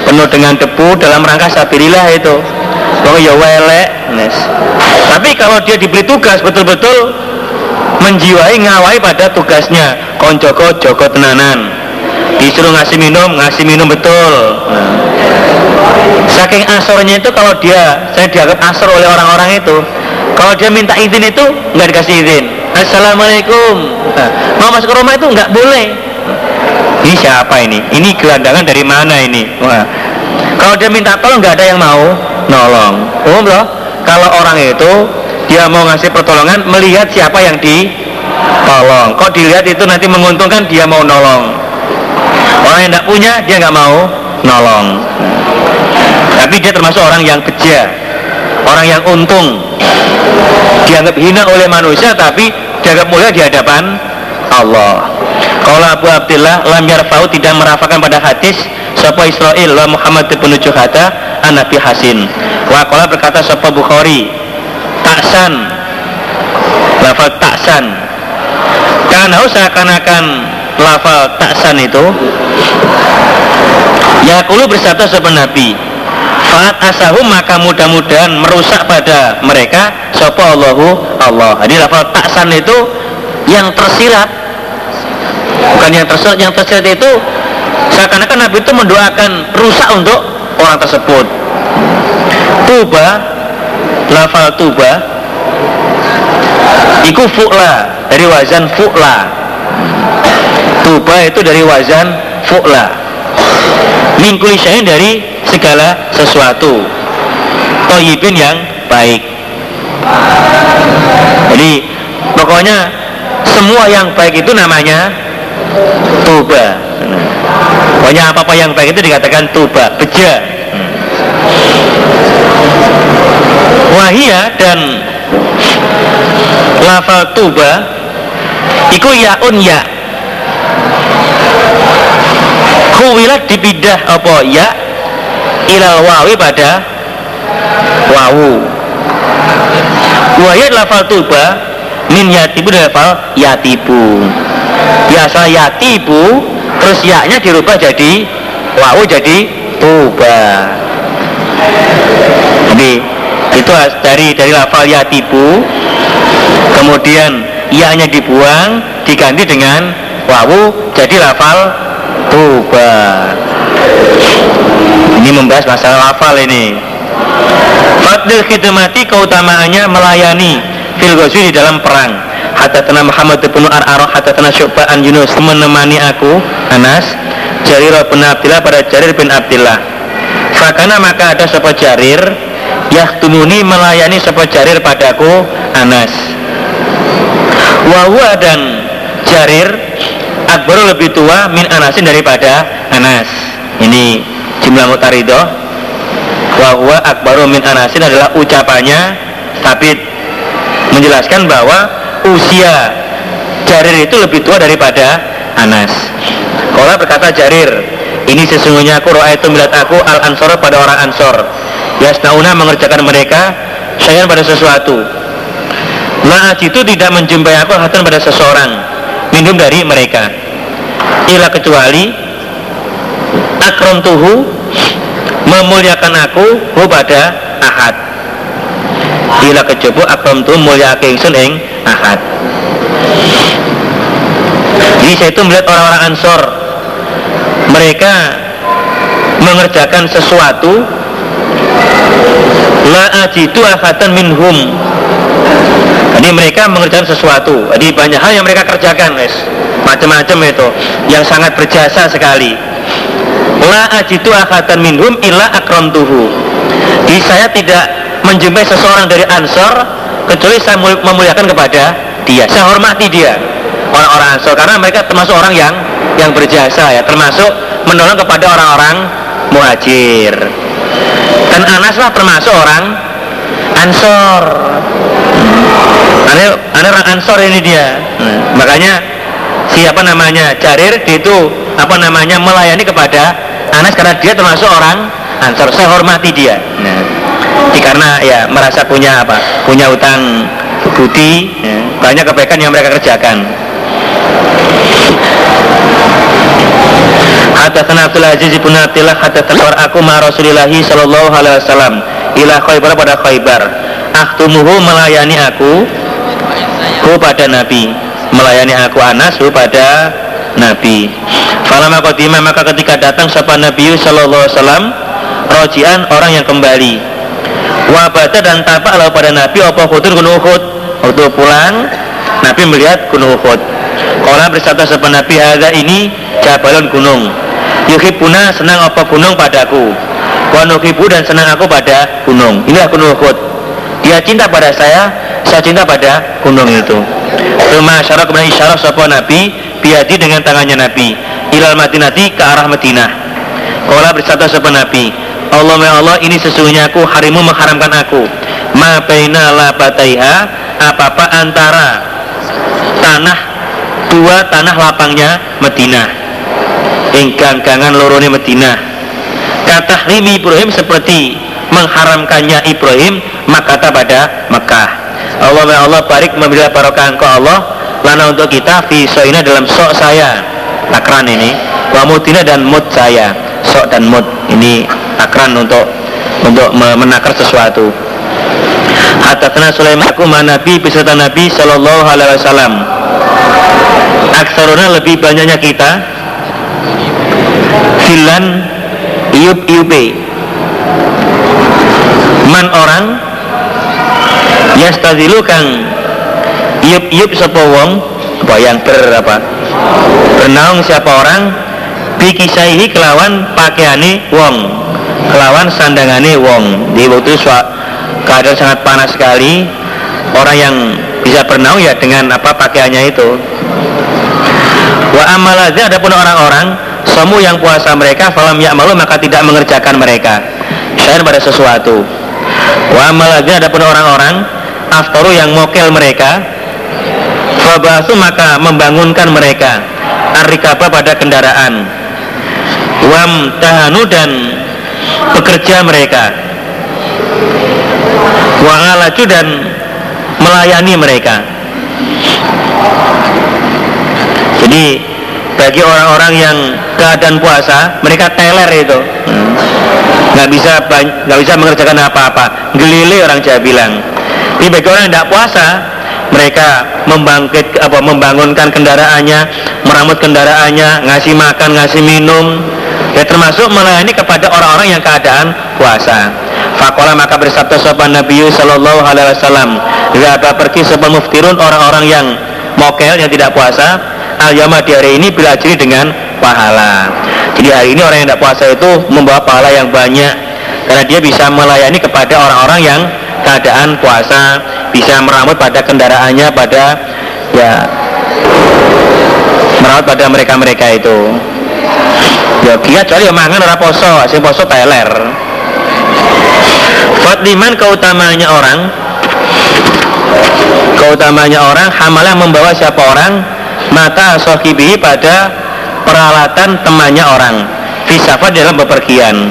penuh dengan debu dalam rangka sabirilah itu. Oh ya welek nes. tapi kalau dia diberi tugas betul-betul menjiwai ngawai pada tugasnya. Konjoko joko tenanan disuruh ngasih minum ngasih minum betul. Saking asornya itu kalau dia saya dianggap asor oleh orang-orang itu kalau dia minta izin itu nggak dikasih izin. Assalamualaikum. Nah, mau masuk ke rumah itu nggak boleh. Ini siapa ini? Ini gelandangan dari mana ini? Wah. kalau dia minta tolong nggak ada yang mau nolong. Umum loh? Kalau orang itu dia mau ngasih pertolongan melihat siapa yang ditolong. Kok dilihat itu nanti menguntungkan dia mau nolong orang yang tidak punya dia nggak mau nolong. Tapi dia termasuk orang yang beja orang yang untung. Dianggap hina oleh manusia tapi dianggap mulia di hadapan Allah. Kalau Abu Abdullah lam yarfa'u tidak merafakan pada hadis Sapa Israel wa Muhammad bin Juhada an Nabi Hasin. Wa berkata Sapa Bukhari taksan lafal taksan karena seakan-akan lafal taksan itu ya kulu bersabda sepen Nabi Fat asahum maka mudah-mudahan merusak pada mereka Sopo Allahu Allah. Jadi lafal taksan itu yang tersirat. Bukan yang tersirat Yang tersirat itu Seakan-akan Nabi itu mendoakan rusak untuk orang tersebut. Tuba lafal tuba iku fu'la dari wazan fu'la tuba itu dari wazan fu'la mingkuli syahin dari segala sesuatu. Toyibin yang baik. Jadi pokoknya semua yang baik itu namanya tuba. Pokoknya apa-apa yang baik itu dikatakan tuba beja. Wahia dan lafal tuba iku yaun ya kuwilat dipidah apa? Ya. Ilal wawi pada wawu. Wahia lafal tuba min yatibu dan lafal yatibu. Biasa yatibu terus yaknya dirubah jadi wawu jadi tuba jadi itu dari dari lafal yatibu kemudian ianya dibuang diganti dengan wawu jadi lafal tuba ini membahas masalah lafal ini. Fadil khidmati keutamaannya melayani fil di dalam perang. Hadatana Muhammad bin Ar-Arah Hadatana Syu'ba'an Yunus menemani aku Anas Jarir bin Abdillah pada Jarir bin Abdillah. Fakana maka ada sebuah Jarir Yahtumuni melayani sebuah jarir padaku Anas. Wahwa dan jarir Akbar lebih tua min Anasin daripada Anas. Ini jumlah mutarido Wahwa Akbar min Anasin adalah ucapannya. Tapi menjelaskan bahwa usia Jarir itu lebih tua daripada Anas. Kalau berkata Jarir Ini sesungguhnya aku roa itu melihat aku al ansor pada orang ansor. Yasnauna mengerjakan mereka saya pada sesuatu. Naat itu tidak menjumpai aku hatan pada seseorang minum dari mereka. Ila kecuali akrom tuhu memuliakan aku hu pada ahad. Ila kecuali akrom tuhu mulia ingsun ing ahad. Jadi saya itu melihat orang-orang ansor mereka mengerjakan sesuatu la ajidu ahadan minhum jadi mereka mengerjakan sesuatu. Jadi banyak hal yang mereka kerjakan guys. Macam-macam itu. Yang sangat berjasa sekali. La ajidu ahadan minhum illa akramtuhu. Jadi saya tidak menjumpai seseorang dari ansor kecuali saya memuliakan kepada dia. Saya hormati dia orang-orang ansor. Karena mereka termasuk orang yang yang berjasa ya. Termasuk menolong kepada orang-orang muhajir. Dan Anas lah termasuk orang Ansor Ini, ini orang Ansor ini dia. Nah, makanya siapa namanya Jarir dia itu apa namanya melayani kepada Anas karena dia termasuk orang Ansor. Saya hormati dia. Nah, karena ya merasa punya apa? Punya utang budi, ya, banyak kebaikan yang mereka kerjakan. Hadatsana Abdul Aziz bin Abdullah hadatsana aku ma Rasulillah sallallahu alaihi wasallam ila Khaybar pada Khaybar. Akhtumuhu melayani aku hu pada Nabi. Melayani aku Anas pada Nabi. Falama qadima maka ketika datang sapa Nabi sallallahu alaihi wasallam rojian orang yang kembali. Wabata dan tapak lalu pada Nabi apa khutur gunung Uhud. Waktu pulang Nabi melihat gunung Uhud. Kala bersabda sapa Nabi hadza ini jabalun gunung. Yuhibuna senang apa gunung padaku. Wa dan senang aku pada gunung. Inilah gunung Uhud dia cinta pada saya saya cinta pada gunung itu. Rumah syarat kemudian isyarat sapa Nabi biadi dengan tangannya Nabi. Ilal Madinati ke arah Madinah. Kala bersabda sapa Nabi Allah ya Allah ini sesungguhnya aku harimu mengharamkan aku. Ma baina labataiha apa-apa antara tanah dua tanah lapangnya Madinah. Ingkang-kangan lorone Madinah. Kata Rimi Ibrahim seperti mengharamkannya Ibrahim makata pada Mekah. Allah Allah barik memberi barokah engkau Allah lana untuk kita fi soina dalam sok saya. Takran ini wa mutina dan mut saya. Sok dan mut ini takran untuk untuk menakar sesuatu. Hadatna Sulaiman aku Nabi beserta Nabi Shallallahu Alaihi Wasallam. Aksaruna lebih banyaknya kita Filan Iup iupe man orang yastazilu kang iup sapa wong apa yang ber apa bernaung siapa orang bikisaihi kelawan pakaiane wong kelawan sandangane wong. Di waktu keadaan sangat panas sekali. Orang yang bisa bernaung ya dengan apa pakaiannya itu. Wa amalaznya adapun orang-orang semu yang puasa mereka falam ya malu maka tidak mengerjakan mereka. Syair pada sesuatu. Wa ada adapun orang-orang aftaru yang mokel mereka. Fabasu maka membangunkan mereka. Arrikaba pada kendaraan. Wam tahanu dan bekerja mereka. Wangalaju dan melayani mereka. Jadi bagi orang-orang yang keadaan puasa mereka teler itu. Nggak bisa nggak bisa mengerjakan apa-apa. Gelile orang Jawa bilang ini bagi orang yang tidak puasa mereka membangkit apa membangunkan kendaraannya meramut kendaraannya ngasih makan ngasih minum. Ya termasuk melayani kepada orang-orang yang keadaan puasa. Fakola maka bersabda sopan Nabi Sallallahu Alaihi Wasallam Gak pergi sopan muftirun orang-orang yang mokel yang tidak puasa al di hari ini bila dengan pahala. Jadi hari ini orang yang tidak puasa itu membawa pahala yang banyak karena dia bisa melayani kepada orang-orang yang keadaan puasa bisa merawat pada kendaraannya pada ya merawat pada mereka-mereka itu. Ya dia kecuali ya mangan orang poso sing poso teler. Fatliman keutamanya orang keutamanya orang hamalah membawa siapa orang? Mata sohibi pada peralatan temannya orang. Fisafa dalam bepergian.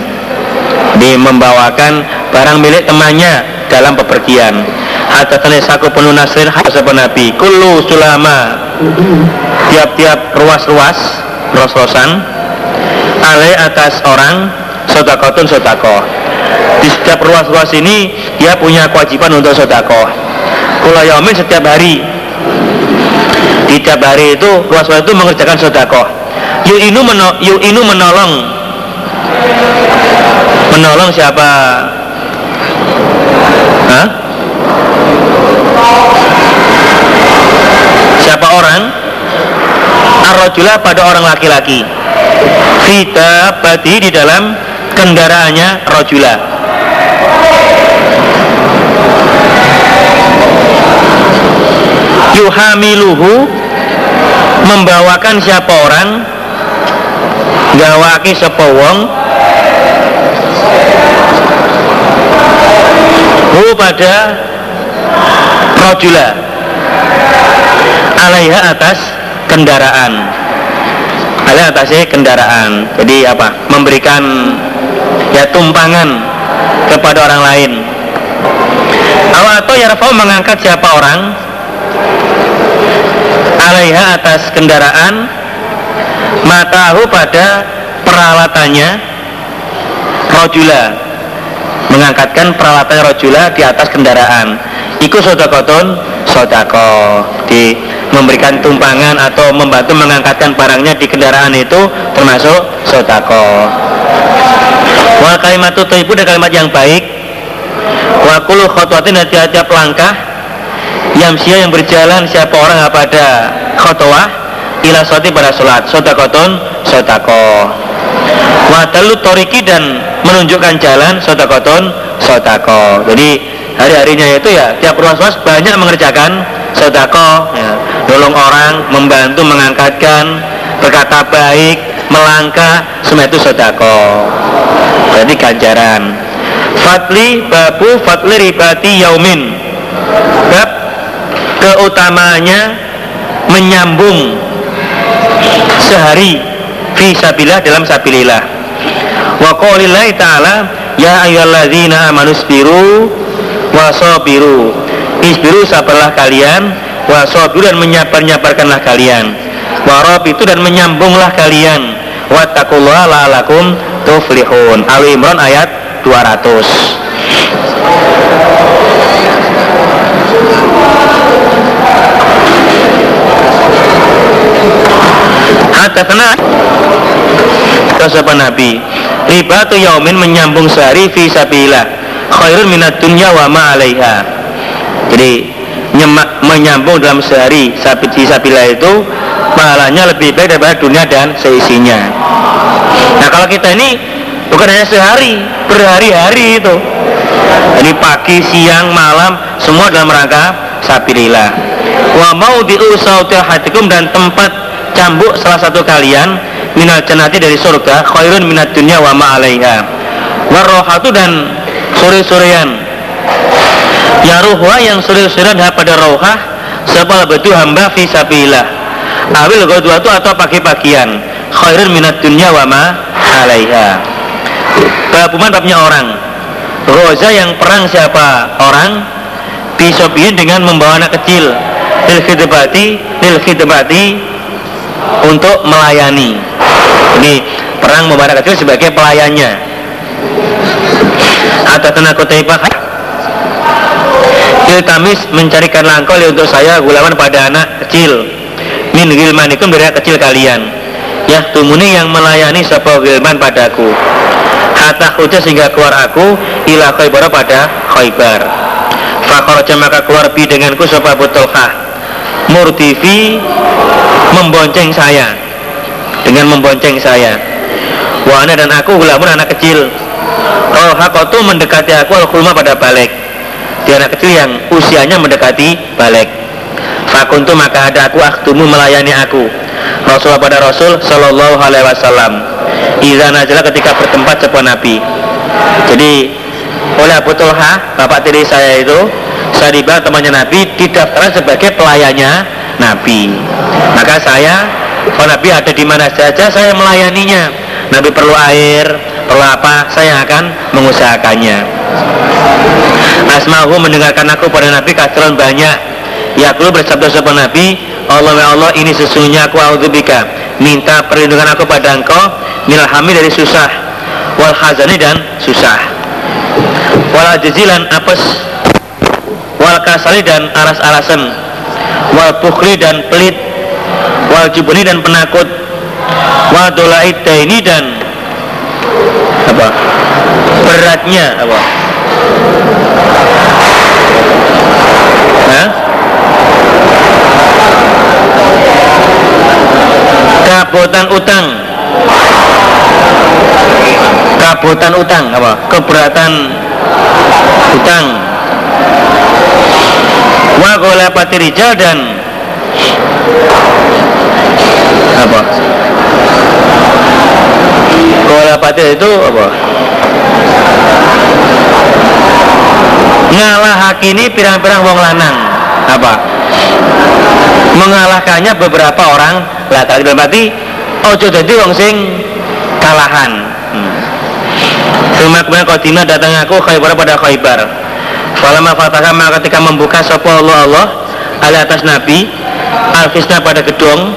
Di membawakan barang milik temannya dalam bepergian hadatsani saku penuh nasrin hadasapa nabi. Kullu sulama. Tiap-tiap ruas-ruas ros-rosan ale atas orang sodakotun sodako di setiap ruas-ruas ini dia punya kewajiban untuk sodako kula yaumin setiap hari. Di tiap hari itu ruas-ruas itu mengerjakan sodakoh inu meno, inu menolong. Menolong siapa Hah? siapa orang arrojula pada orang laki-laki. Vita bati di dalam kendaraannya rojula yuhamiluhu membawakan siapa orang? Gawaki sapa wong? Hu pada rojula alaiha atas kendaraan. Alaiha atasnya kendaraan? Jadi apa? Memberikan ya tumpangan kepada orang lain. Atau yarfau mengangkat siapa orang? Alaiha atas kendaraan matahu pada peralatannya rojula. Mengangkatkan peralatan rojula di atas kendaraan. Iku sodakoton sodako. Di memberikan tumpangan atau membantu mengangkatkan barangnya di kendaraan itu termasuk sodako. Wa kalimat itu dan kalimat yang baik. Wa kulu khotwatin dan tiap-tiap langkah yang sia yang berjalan siapa orang pada khotwah ila soti pada sholat. Sodakoton sodako. Wadalu toriki dan menunjukkan jalan sodakoton sodako. Jadi hari-harinya itu ya tiap ruas-ruas banyak mengerjakan sodako ya, nolong orang membantu mengangkatkan berkata baik melangkah semua itu sodako berarti ganjaran. Fatli babu fatli ribati yaumin. Bab keutamanya menyambung sehari fi sabilah dalam sabilillah. Wa qaulillahi ta'ala ya ayyuhalladzina amanu sabiru wa isbiru sabarlah kalian. Wa sabiru dan menyabar-nyabarkanlah kalian. Wa itu dan menyambunglah kalian. Wattaqullaha la'alakum tuflihun. Ali Imran ayat 200 Hadatsana Kasapa Nabi Ribatu yaumin menyambung sehari fi sabilillah. Khairun minat dunya wa ma alaiha Jadi nyemak, menyambung dalam sehari sabit sabilillah itu pahalanya lebih baik daripada dunia dan seisinya. Nah kalau kita ini bukan hanya sehari berhari-hari itu. Jadi pagi, siang, malam semua dalam rangka sabilillah wa mau diusautil hatikum dan tempat cambuk salah satu kalian minal jannati dari surga khairun minat dunia wa ma alaiha warrohatu dan sore-sorean ya ruhwa yang sore-sorean pada rohah sebab betul hamba fi sabilah awil godwatu atau pagi-pagian? Khairun minat dunia wa ma alaiha. Babuman babnya orang. Roza yang perang siapa? Orang? Bisobihin dengan membawa anak kecil. Lil khidbati lil khidbati untuk melayani. Ini perang Mubarak kecil sebagai pelayannya. Atau tenaga taibah Iltamis mencarikan langkol untuk saya gulaman pada anak kecil. Min gilmanikum dari kecil kalian. Ya tumuni yang melayani sebuah gilman padaku hatta huja sehingga keluar aku ila khaybar pada khaybar. Fakoroja maka keluar bi denganku sebab butulhah murdifi membonceng saya. Dengan membonceng saya. Wana dan aku gulamun anak kecil. Kalau hakotu mendekati aku al pada balik Dia anak kecil yang usianya mendekati balik. Fakuntu maka ada aku akhtumu melayani aku. Rasulullah pada Rasul Sallallahu Alaihi Wasallam. Iza najala ketika bertempat sebuah Nabi. Jadi oleh Abu Tulha Bapak tiri saya itu Sadibah temannya Nabi didaftarkan sebagai pelayannya Nabi. Maka saya kalau Nabi ada di mana saja saya melayaninya. Nabi perlu air perlu apa saya akan mengusahakannya Asma'u mendengarkan aku pada Nabi kasron banyak. Ya aku bersabda sama Nabi Allah ya Allah ini sesungguhnya aku audubika minta perlindungan aku pada engkau minal hamil dari susah wal khazani dan susah. Wal ajizilan apes wal kasali dan aras-arasan wal bukhli dan pelit wal jubni dan penakut wal dolaita ini dan apa? Beratnya apa Hah? kabotan utang. Kabotan utang apa? Keberatan utang. Wa golapati rijal dan apa? Golapati itu apa ngalah hakini pirang-pirang wong lanang. Apa? Mengalahkannya beberapa orang. Lah kalau berarti ojo jadi wong sing kalahan. Hmm. Cuma kemudian Qadimah datang aku Khaybar pada Khaybar. Falamma fataha maka ketika membuka sopo Allah Allah Ali atas Nabi Alfisna pada gedung.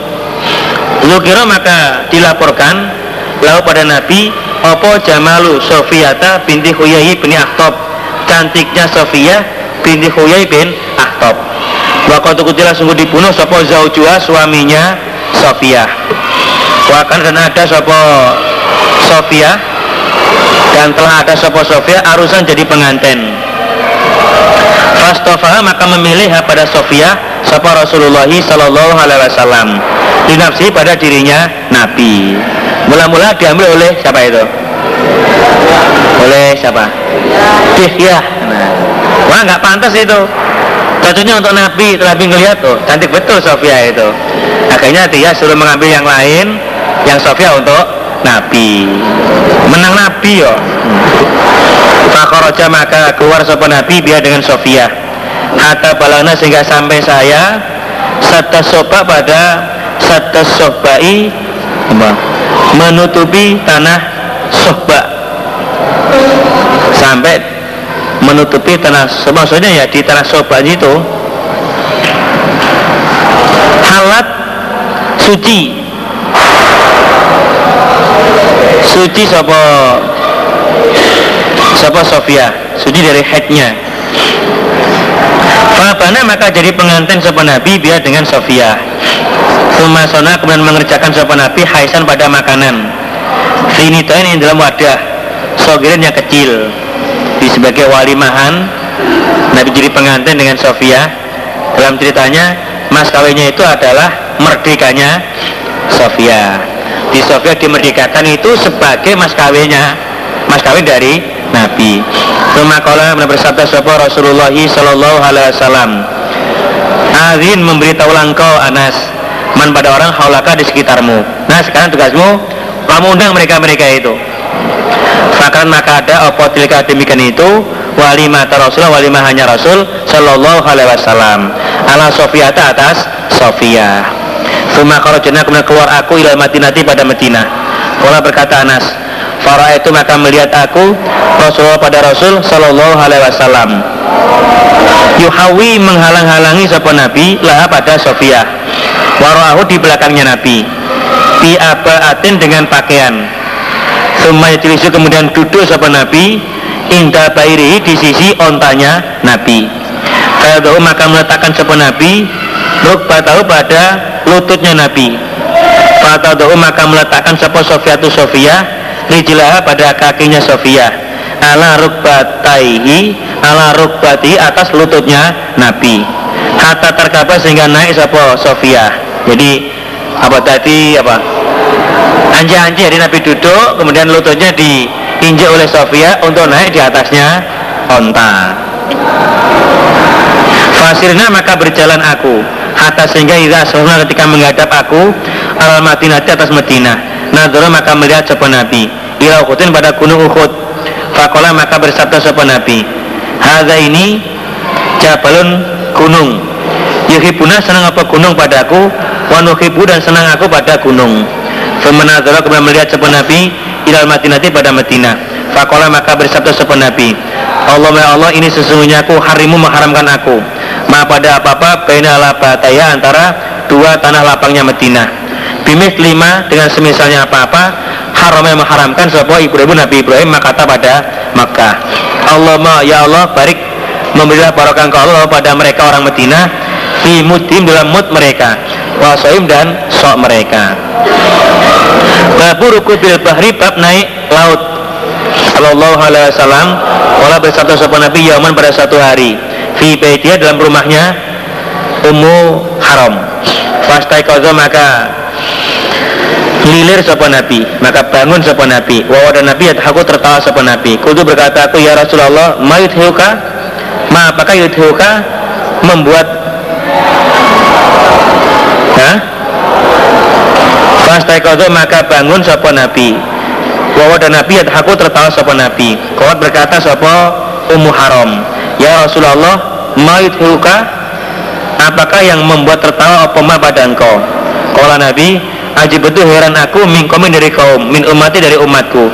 Lukiro maka dilaporkan Lalu pada Nabi Opo Jamalu Sofiyata binti Huyai bin Akhtob Cantiknya Sofia binti Huyai bin Akhtob Waktu kutila sungguh dibunuh Sopo Zaujua suaminya Sofia. Wakan dan ada Sopo Sofia Dan telah ada Sopo Sofia Arusan jadi pengantin. Fastofa maka memilih pada Sofia Sopo Rasulullah Sallallahu Alaihi Wasallam. Dinafsi pada dirinya Nabi. Mula-mula diambil oleh siapa itu? Oleh siapa? Dihya. Nah, wah nggak pantas itu. Cocoknya untuk Nabi, Nabi ngeliat tuh, cantik betul Sofia itu. Akhirnya dia suruh mengambil yang lain, yang Sofia untuk Nabi. Menang Nabi yo. Fakoroja maka keluar sopan Nabi biar dengan Sofia. Hatta balana sehingga sampai saya satu soba pada satu sobai menutupi tanah sohba sampai menutupi tanah maksudnya ya di tanah sohba itu halat suci. Suci sopo sopo Sofia? Suci dari headnya. Fabana maka jadi pengantin sopo Nabi biar dengan Sofia. Sumasona kemudian mengerjakan sopan Nabi haisan pada makanan. Ini ini dalam wadah Sogirin yang kecil Di sebagai walimahan Nabi jadi pengantin dengan Sofia. Dalam ceritanya Mas kawinnya itu adalah merdekanya Sofia. Di Sofia dimerdekakan itu sebagai mas kawinnya Mas kawin dari Nabi. Sumakola bersabda sopo Rasulullah Sallallahu Alaihi Wasallam? Azin memberitahu langkau Anas. Man pada orang haulaka di sekitarmu. Nah sekarang tugasmu kamu undang mereka-mereka itu Fakan maka ada opotilka demikian itu walimah Rasul walimah hanya Rasul Sallallahu Alaihi Wasallam. Ala Sofiyata atas Sofia. Suma kalau jenak kemudian keluar aku ilal Madinati pada Madinah. Kala berkata Anas Farah itu maka melihat aku Rasulullah pada Rasul Sallallahu Alaihi Wasallam. Yuhawi menghalang-halangi sapa Nabi lah pada Sofia. Waro'ahu di belakangnya Nabi. Bi abaatin dengan pakaian Sumaya cilisu kemudian duduk sapa Nabi Indah bairi di sisi ontanya Nabi. Kalau maka meletakkan sapa Nabi tahu pada lututnya Nabi. Fatadahu maka meletakkan sapa Sofia tu Sofia Rijlah pada kakinya Sofia. Ala rukbataihi Ala rukbati atas lututnya Nabi. Hatta terkapa sehingga naik sapa Sofia. Jadi apa tadi apa anjing-anjing jadi Nabi duduk kemudian lututnya diinjak oleh Sofia untuk naik di atasnya onta. Fasirna maka berjalan aku. Hatta sehingga Iza Sofna ketika menghadap aku al Madinah atas Madinah. Nadura maka melihat sopan Nabi. Ila Uhudin pada gunung Uhud. Fakola maka bersabda sopan Nabi. Hada ini Jabalun gunung. Yuhibuna senang apa gunung padaku Wanuhibu dan senang aku pada gunung Femenadara kemudian melihat sepen Nabi Ilal Madinati pada Madinah. Fakola maka bersabda sepen Nabi Allah ya Allah ini sesungguhnya aku harimu mengharamkan aku. Ma pada apa-apa Baina bataya antara dua tanah lapangnya Madinah. Bimis lima dengan semisalnya apa-apa Haram yang mengharamkan sebuah ibu-ibu Nabi Ibrahim Makata pada Makkah. Allahumma ya Allah barik Memberilah barokah engkau Allah pada mereka orang Madinah fi mudim dalam mut mereka wasoim dan sok mereka babu ruku bil bahri bab naik laut. Sallallahu alaihi wasallam. Wala bersabda sopan Nabi Yaman pada satu hari. Fi baitia dalam rumahnya Ummu Haram. Fastai maka Lilir sopan Nabi Maka bangun sopan Nabi. Wawadah Nabi aku tertawa sopan Nabi. Kudu berkata aku ya Rasulullah Ma yudhiuka? Ma apakah yudhiuka Membuat Fastaikodo maka bangun sapa Nabi. Wawa dan Nabi aku tertawa sapa Nabi. Kawat berkata sapa Ummu Haram. Ya Rasulullah Mait huka apakah yang membuat tertawa apa ma pada engkau? Kala Nabi Ajib betul heran aku min komen dari kaum min umati dari umatku.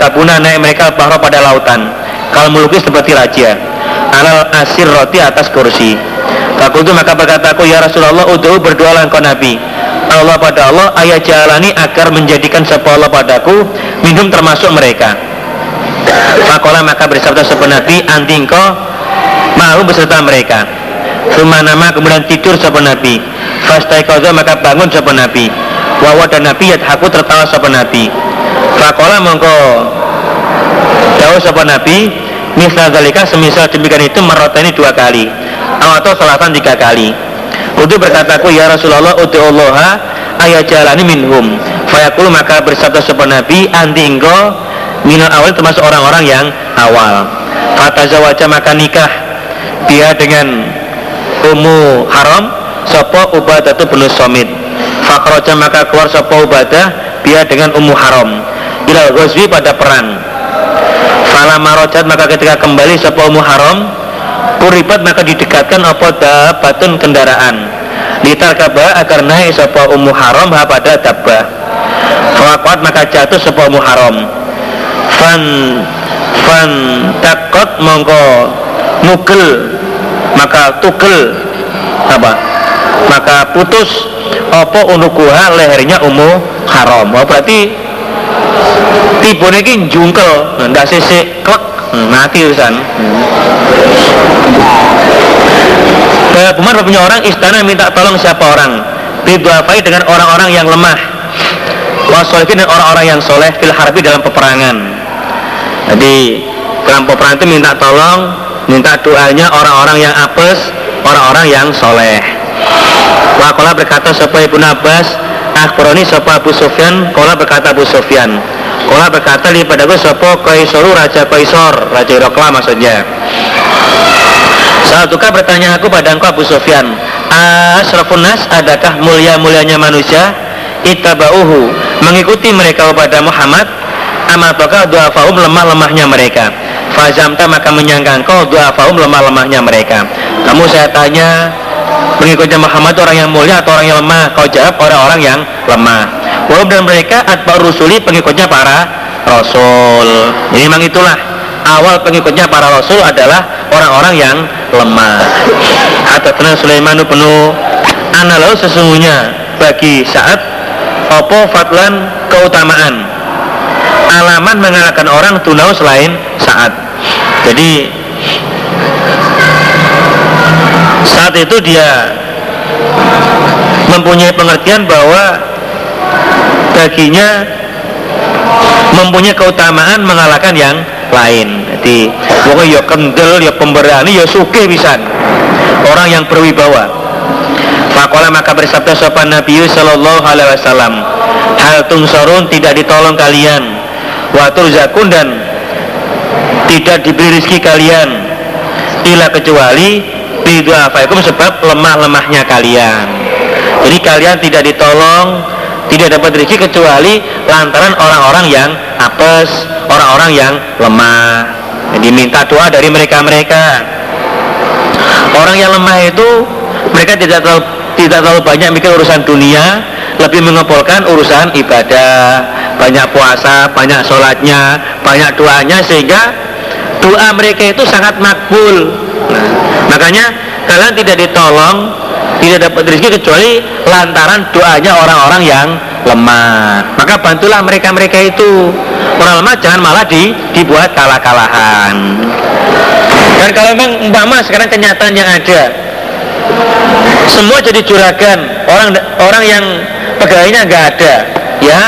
Kabuna naik mereka bahro pada lautan. Kalau melukis seperti raja alal asir roti atas kursi. Fakultu maka berkata aku ya Rasulullah udu berdoa engkau Nabi Allah pada Allah ayat jalani agar menjadikan sebuah Allah padaku minum termasuk mereka. Fakola maka bersabda sebuah Nabi anti engkau mau beserta mereka. Rumah nama kemudian tidur sopan Nabi. Fastaikoza maka bangun sopan Nabi. Wawa dan Nabi aku tertawa sopan Nabi. Fakola mongko Jauh sopan Nabi Misal semisal demikian itu merotani dua kali Atau selatan tiga kali Udu berkataku ya Rasulullah Udu Allah ayat jalani minhum. Fayakulu maka bersabda sopan Nabi Anti engkau minal awal termasuk orang-orang yang awal. Fatazawaja maka nikah dia dengan umu haram sopo ubadah itu penuh somit. Fakroja maka keluar sopo ubadah dia dengan umu haram. Ilal ghazwi pada perang. Fala marojat maka ketika kembali sopo umu haram kuribat maka didekatkan apa batun kendaraan. Litar kaba agar naik sopo umu haram ha pada dabah Fakwat maka jatuh sopo umu haram. Fan fan takot mongko mugel maka tukel apa? Maka putus apa unukuha lehernya umu haram. Oh, berarti tipe ini jungkel ndak sisik hmm, mati urusan. Kayak Umar punya orang istana minta tolong siapa orang? Diduafai dengan orang-orang yang lemah. Wasolikin dan orang-orang yang soleh Fil harbi dalam peperangan. Jadi dalam peperangan itu minta tolong minta doanya orang-orang yang apes orang-orang yang soleh. Wakola berkata supaya Ibnu Abbas Akhbaroni sopa Abu Sufyan. Kola berkata Abu Sufyan Kola berkata li padaku sopa Kaisoru Raja Kaisor Raja Irokla maksudnya. Saat tukar bertanya aku pada engkau Abu Sufyan Asrafun Nas adakah mulia-mulianya manusia? Itabauhu Mengikuti mereka kepada Muhammad Amal bakal faum lemah-lemahnya mereka. Fazamta maka menyangka engkau dua faum lemah-lemahnya mereka. Kamu saya tanya Mengikutnya Muhammad orang yang mulia atau orang yang lemah? Kau jawab orang-orang yang lemah Walaupun dan mereka atba'ur rusuli pengikutnya para Rasul. Jadi memang itulah. Awal pengikutnya para Rasul adalah orang-orang yang lemah. Tenang Sulaimanu penuh Analau sesungguhnya bagi saat Opo fatlan keutamaan? Alaman mengalahkan orang tunau selain saat jadi saat itu dia mempunyai pengertian bahwa baginya mempunyai keutamaan mengalahkan yang lain. Jadi pokoknya ya kendel ya pemberani ya suke bisa orang yang berwibawa. Fakola maka bersabda sopan Nabi Sallallahu Alaihi Wasallam Hal tungsorun tidak ditolong kalian. Watur zakun dan tidak diberi rezeki kalian. Ila kecuali bidu'afaikum sebab lemah-lemahnya kalian. Jadi kalian tidak ditolong tidak dapat rezeki kecuali lantaran orang-orang yang apes orang-orang yang lemah. Jadi minta doa dari mereka-mereka. Orang yang lemah itu mereka tidak terlalu tidak terlalu banyak mikir urusan dunia lebih mengepolkan urusan ibadah. Banyak puasa, banyak sholatnya, banyak doanya sehingga doa mereka itu sangat makbul. Nah, makanya kalian tidak ditolong tidak dapat rezeki kecuali lantaran doanya orang-orang yang lemah. Maka bantulah mereka-mereka itu. Orang lemah jangan malah di, dibuat kalah-kalahan. Dan kalau memang umpama sekarang kenyataan yang ada semua jadi juragan. Orang orang yang pegawainya nggak ada. Ya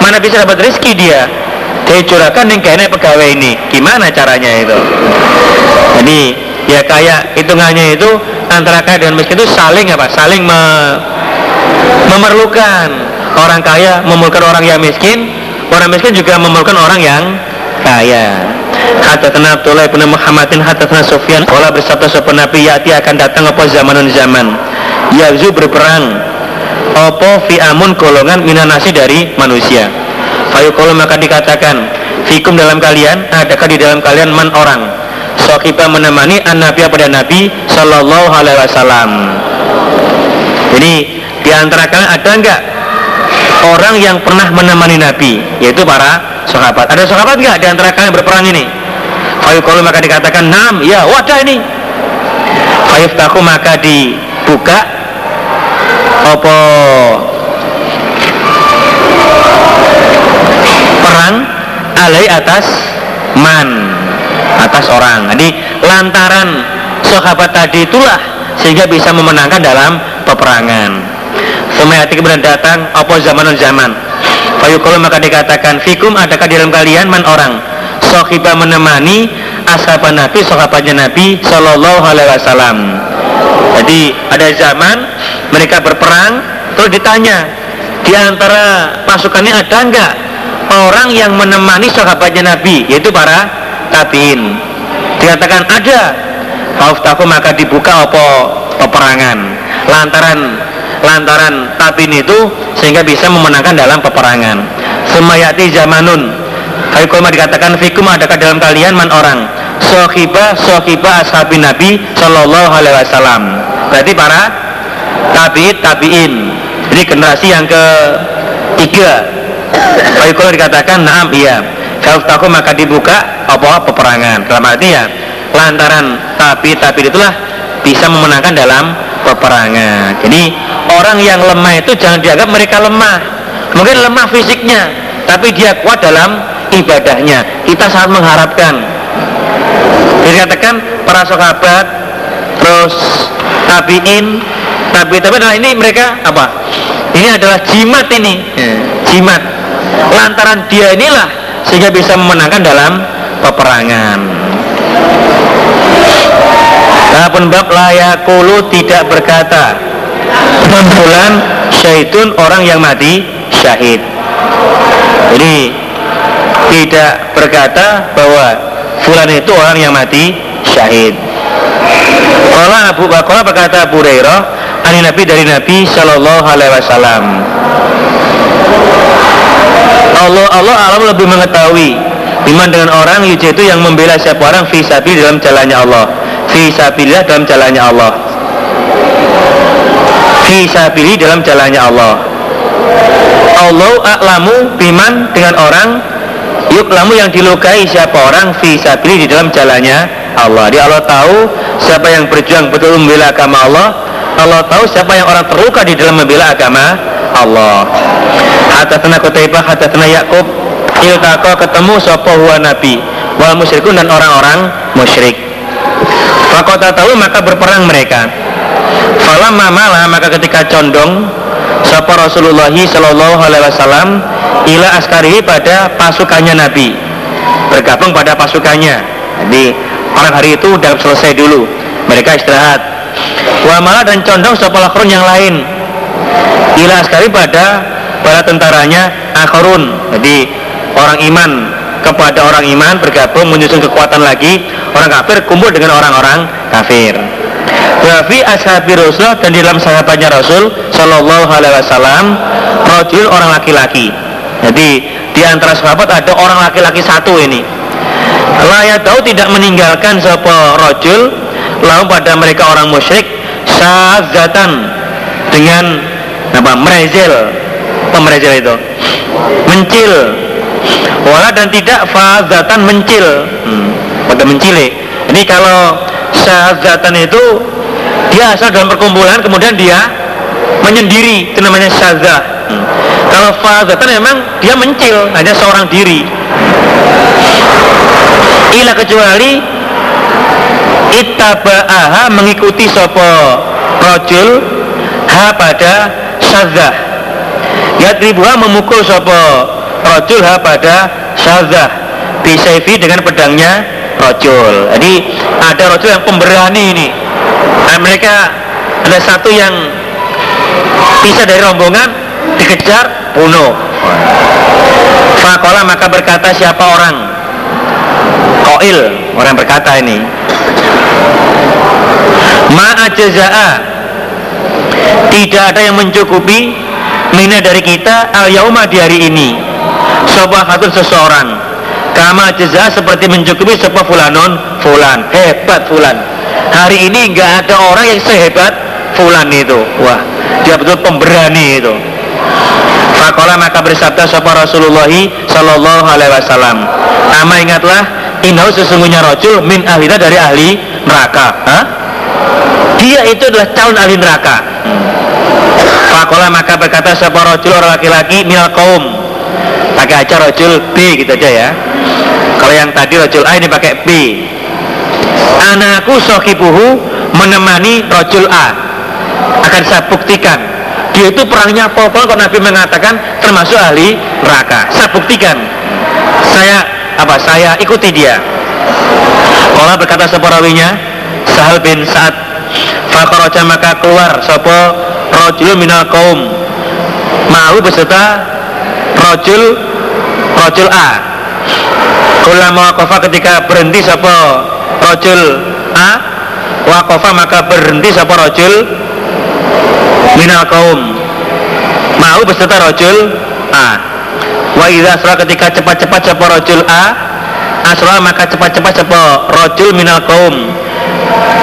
mana bisa dapat rezeki dia? Curahkan yang kayaknya pegawai ini. Gimana caranya itu? Jadi ya kayak hitungannya itu antara kaya dengan miskin itu saling apa? Saling me, memerlukan. Orang kaya memerlukan orang yang miskin orang miskin juga memerlukan orang yang kaya. Hadatsana Abdullah bin Muhammadin hadatsana Sufyan. Kala bersabda sopan Nabi Yati akan datang apa zaman. Zaman Yazu berperang. Apa fi'amun golongan minanasi dari manusia? Fayuqulu maka dikatakan Fikum dalam kalian Adakah di dalam kalian man orang? Sohibah menemani an-nabi pada Nabi Sallallahu Alaihi Wasallam. Jadi di antara kalian ada enggak orang yang pernah menemani Nabi yaitu para sahabat? Ada sahabat enggak di antara kalian berperang ini? Fayuqalu maka dikatakan nam ya wadah ini. Fayuftahu maka dibuka. Apa? Perang alai atas man atas orang. Jadi lantaran sahabat tadi itulah sehingga bisa memenangkan dalam peperangan Sumayati kemudian datang apa zaman zaman Fayuqalu maka dikatakan Fikum adakah di dalam kalian man orang Sohibah menemani ashaban Nabi, sahabatnya Nabi Shallallahu Alaihi Wasallam. Jadi ada zaman mereka berperang, terus ditanya di antara pasukannya ada enggak orang yang menemani sahabatnya Nabi, yaitu para tabiin. Dikatakan ada. Fauftahu maka dibuka apa peperangan lantaran lantaran tabiin itu sehingga bisa memenangkan dalam peperangan. Semayati zamanun Haikoma dikatakan fikum adakah dalam kalian man orang sohiba sohiba ashabi Nabi Shallallahu Alaihi Wasallam. Berarti para tabiin tabiin. Ini generasi yang ketiga. Haikoma dikatakan naam iya. Kalau tahu maka dibuka apa peperangan. Dalam arti ya lantaran tabi tabi itulah bisa memenangkan dalam peperangan. Jadi orang yang lemah itu jangan dianggap mereka lemah. Mungkin lemah fisiknya, tapi dia kuat dalam ibadahnya. Kita sangat mengharapkan. Dikatakan para sahabat terus tabiin tabi tapi adalah ini mereka apa? Ini adalah jimat ini. Ya. jimat. Lantaran dia inilah sehingga bisa memenangkan dalam peperangan Adapun bab layakulu tidak berkata bulan syaitun orang yang mati syahid. Jadi tidak berkata bahwa fulan itu orang yang mati syahid. Kalau Abu Bakar berkata Abu Hurairah, ani Nabi dari Nabi Shallallahu Alaihi Wasallam. Allah Allah alam lebih mengetahui iman dengan orang itu yang membela siapa orang fisabi dalam jalannya Allah fisabilillah dalam jalannya Allah. Fisabili dalam jalannya Allah. Allah a'lamu biman dengan orang Yuk lamu yang dilukai siapa orang Fisabili di dalam jalannya Allah. Dia Allah tahu siapa yang berjuang betul membela agama Allah. Allah tahu siapa yang orang terluka di dalam membela agama Allah. Hadatana Kutaibah Hadatana Yakub Iltako ketemu sopo huwa nabi. Wal musyrikun dan orang-orang musyrik Fakota tahu maka berperang mereka. Falam mamala maka ketika condong Sapa Rasulullah Sallallahu Alaihi Wasallam ila askari pada pasukannya Nabi. Bergabung pada pasukannya. Jadi orang hari itu udah selesai dulu. Mereka istirahat. Wamala dan condong sepolah yang lain. Ila askari pada para tentaranya akharun. Jadi orang iman kepada orang iman bergabung menyusun kekuatan lagi orang kafir kumpul dengan orang-orang kafir. Wafi ashabi Rasul dan di dalam sahabatnya Rasul Shallallahu Alaihi Wasallam Rojul orang laki-laki. Jadi di antara sahabat ada orang laki-laki satu ini. Layak tahu tidak meninggalkan sopo rojul lalu pada mereka orang musyrik syazatan dengan apa merezil pemerezil itu? Mencil wala dan tidak fazatan mencil. Hmm, pada mencile ini kalau syazatan itu dia asal dalam perkumpulan kemudian dia menyendiri. Itu namanya syazah hmm. Kalau fadatan memang dia mencil, hanya seorang diri. Ila kecuali ittaba'aha mengikuti sopo rojul ha pada syazah yatribuha memukul sopo rojul ha pada syazah bisaifi dengan pedangnya rojul. Jadi ada rojul yang pemberani ini. Nah, mereka ada satu yang bisa dari rombongan dikejar bunuh. Fakola maka berkata siapa orang Koil? Orang berkata ini. Ma'ajaza'a Tidak ada yang mencukupi Mina dari kita al yauma di hari ini Sobahatun seseorang kama jeza seperti mencukupi sebuah fulanon fulan hebat fulan hari ini nggak ada orang yang sehebat fulan itu wah dia betul pemberani itu Fakola maka bersabda sapa Rasulullah Sallallahu Alaihi Wasallam. Ama ingatlah, inau sesungguhnya rojul min ahlina dari ahli neraka. Hah? Dia itu adalah calon ahli neraka. Fakola maka berkata sapa rojul orang laki-laki minal kaum. Pakai aja rojul B gitu aja ya. Kalau yang tadi rojul A ini pakai B. Anakku sokibuhu menemani rojul A. Akan saya buktikan dia itu perangnya apa-apa kok Nabi mengatakan termasuk ahli neraka saya buktikan saya apa saya ikuti dia Allah berkata separawinya Sahal bin Sa'ad Fakoroja maka keluar Sopo rojul minal kaum Mau beserta Rojul Rojul A. Kula wakofa ketika berhenti Sopo Rojul A Wakofa maka berhenti Sopo Rojul minal kaum. Mau beserta rojul A. Wa asra ketika cepat-cepat cepat rojul A asra maka cepat-cepat cepat rojul minal kaum.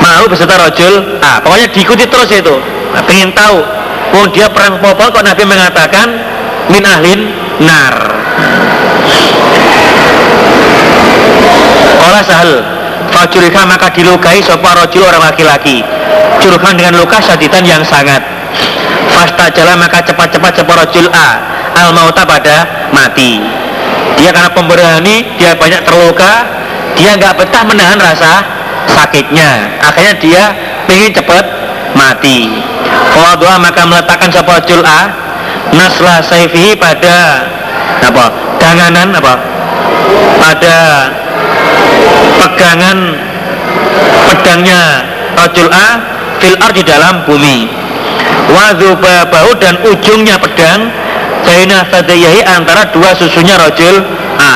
Mau beserta rojul A. Pokoknya diikuti terus itu. Nah, pengen tahu oh dia perang popol kok Nabi mengatakan min ahlin nar. Olah sahal Fajurika maka dilukai sopa rojul orang laki-laki. Curhan dengan luka saditan yang sangat. Fasta jalan maka cepat-cepat seporojul A. Al mauta pada mati. Dia karena pemberani Dia banyak terluka. Dia nggak betah menahan rasa sakitnya. Akhirnya dia ingin cepat mati. Fawadua maka meletakkan seporojul A Nasla saifihi pada apa? Danganan apa? Pada pegangan pedangnya rojul A fil di dalam bumi. Bau dan ujungnya pedang baina sadayahi antara dua susunya rojul A.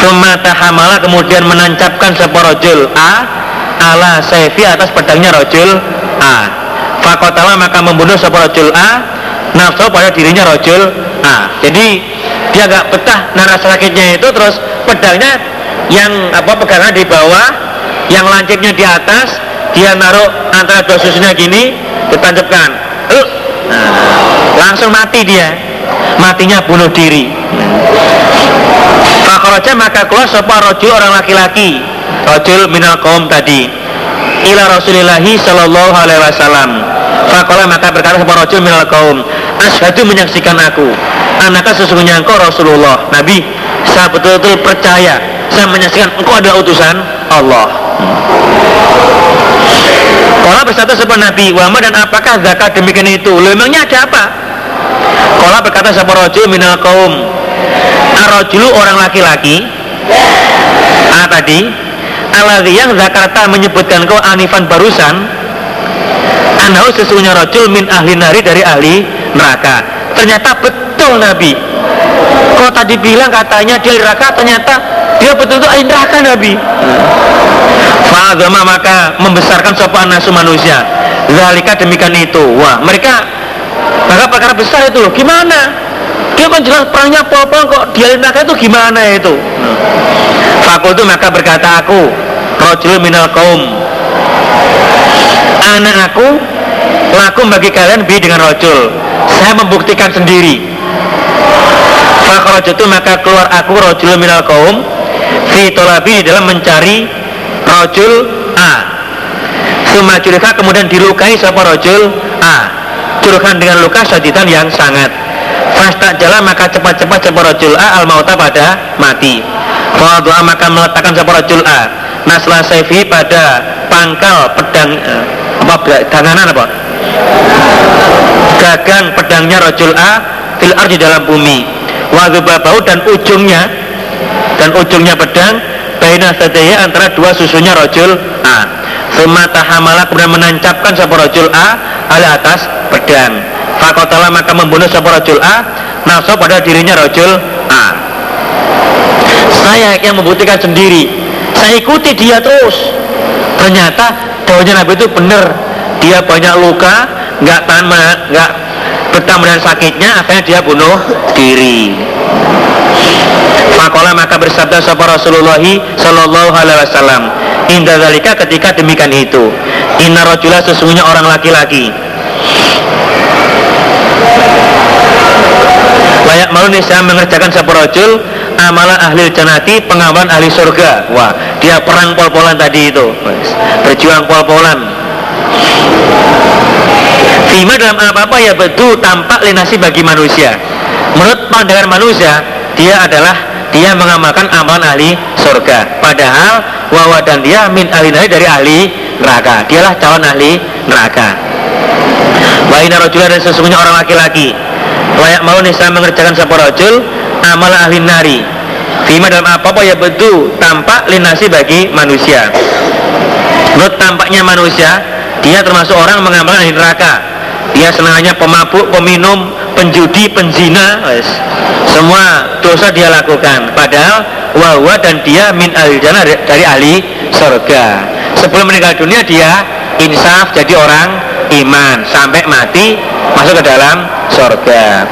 Suma tahamala kemudian menancapkan sebuah rojul A ala saifi atas pedangnya rojul A. Fakotala maka membunuh sebuah rojul A nafsu pada dirinya rojul. A jadi dia gak betah nara sakitnya itu terus pedangnya yang apa pegangan di bawah yang lancipnya di atas dia naruh antara dua susunya gini ditancapkan. Uh, nah, langsung mati dia. Matinya bunuh diri. Fakoroja maka keluar sebuah rojul orang laki-laki. Rojul minal kaum tadi. Ila rasulillahi sallallahu alaihi wasallam Fakola maka berkata sebuah rojul minal kaum Ashadu menyaksikan aku. Anaknya sesungguhnya engkau Rasulullah Nabi. Saya betul-betul percaya Saya menyaksikan engkau adalah utusan Allah. Kala berkata sebuah Nabi, wama dan apakah zakat demikian itu? Emangnya ada apa? Kala berkata sebuah rojul minal kaum Arrojulu orang laki-laki. Ah tadi Aladhi yang zakarta menyebutkan kau anifan barusan Anahu sesungguhnya rojul min ahli nari dari ahli neraka. Ternyata betul Nabi. Kau tadi bilang katanya dia neraka Ternyata dia betul-betul ahli neraka Nabi. Fa'agama maka membesarkan sopan nasu manusia. Zalika demikian itu. Wah mereka maka perkara besar itu Gimana? Dia kan jelas perangnya apa kok. Dia neraka itu gimana itu? Fakul itu maka berkata aku Rojul minal kaum. Anak aku Laku bagi kalian bi dengan rojul. Saya membuktikan sendiri. Fakhrajatu maka keluar aku rojul minal kaum Fi tolabi di dalam mencari rojul A. Suma curika kemudian dilukai sama rojul A. Curkan dengan luka saditan yang sangat. Fasta jalan maka cepat-cepat sama rojul A al mauta pada mati. Fawadua maka meletakkan sama rojul A. Nasla saifi pada pangkal pedang eh, apa danganan apa gagang pedangnya rojul A fil di dalam bumi. Bau dan ujungnya dan ujungnya pedang baina sadaya antara dua susunya rojul A. Suma tahamala kemudian menancapkan sebuah rojul A ala atas pedang. Fakotala maka membunuh sebuah rojul A Nafsu pada dirinya rojul A. Saya yang membuktikan sendiri. Saya ikuti dia terus. Ternyata daunnya Nabi itu benar Dia banyak luka nggak tahan nggak betah menahan sakitnya akhirnya dia bunuh diri. Fakola maka bersabda sapa Rasulullah Sallallahu Alaihi Wasallam Indah zalika ketika demikian itu Inna rojula sesungguhnya orang laki-laki. Layak malu saya mengerjakan sapa rojul Amalan ahli janati pengawalan ahli surga. Wah dia perang pol-polan tadi itu Berjuang pol-polan Fima dalam apa-apa ya betul tampak linasi bagi manusia. Menurut pandangan manusia Dia adalah dia mengamalkan amalan ahli surga. Padahal wawa dan dia min ahli dari ahli neraka. Dialah calon ahli neraka. Wa inna dan sesungguhnya orang laki-laki. Layak mau nih saya mengerjakan sebuah rajul amal ahli nari. Fima dalam apa-apa ya betul tampak linasi bagi manusia. Menurut tampaknya manusia dia termasuk orang mengamalkan ahli neraka. Dia senangnya pemabuk, peminum, penjudi, penzina semua dosa dia lakukan. Padahal wahwa dan dia min ahli jannah dari ahli surga sebelum meninggal dunia dia insaf jadi orang iman. Sampai mati masuk ke dalam surga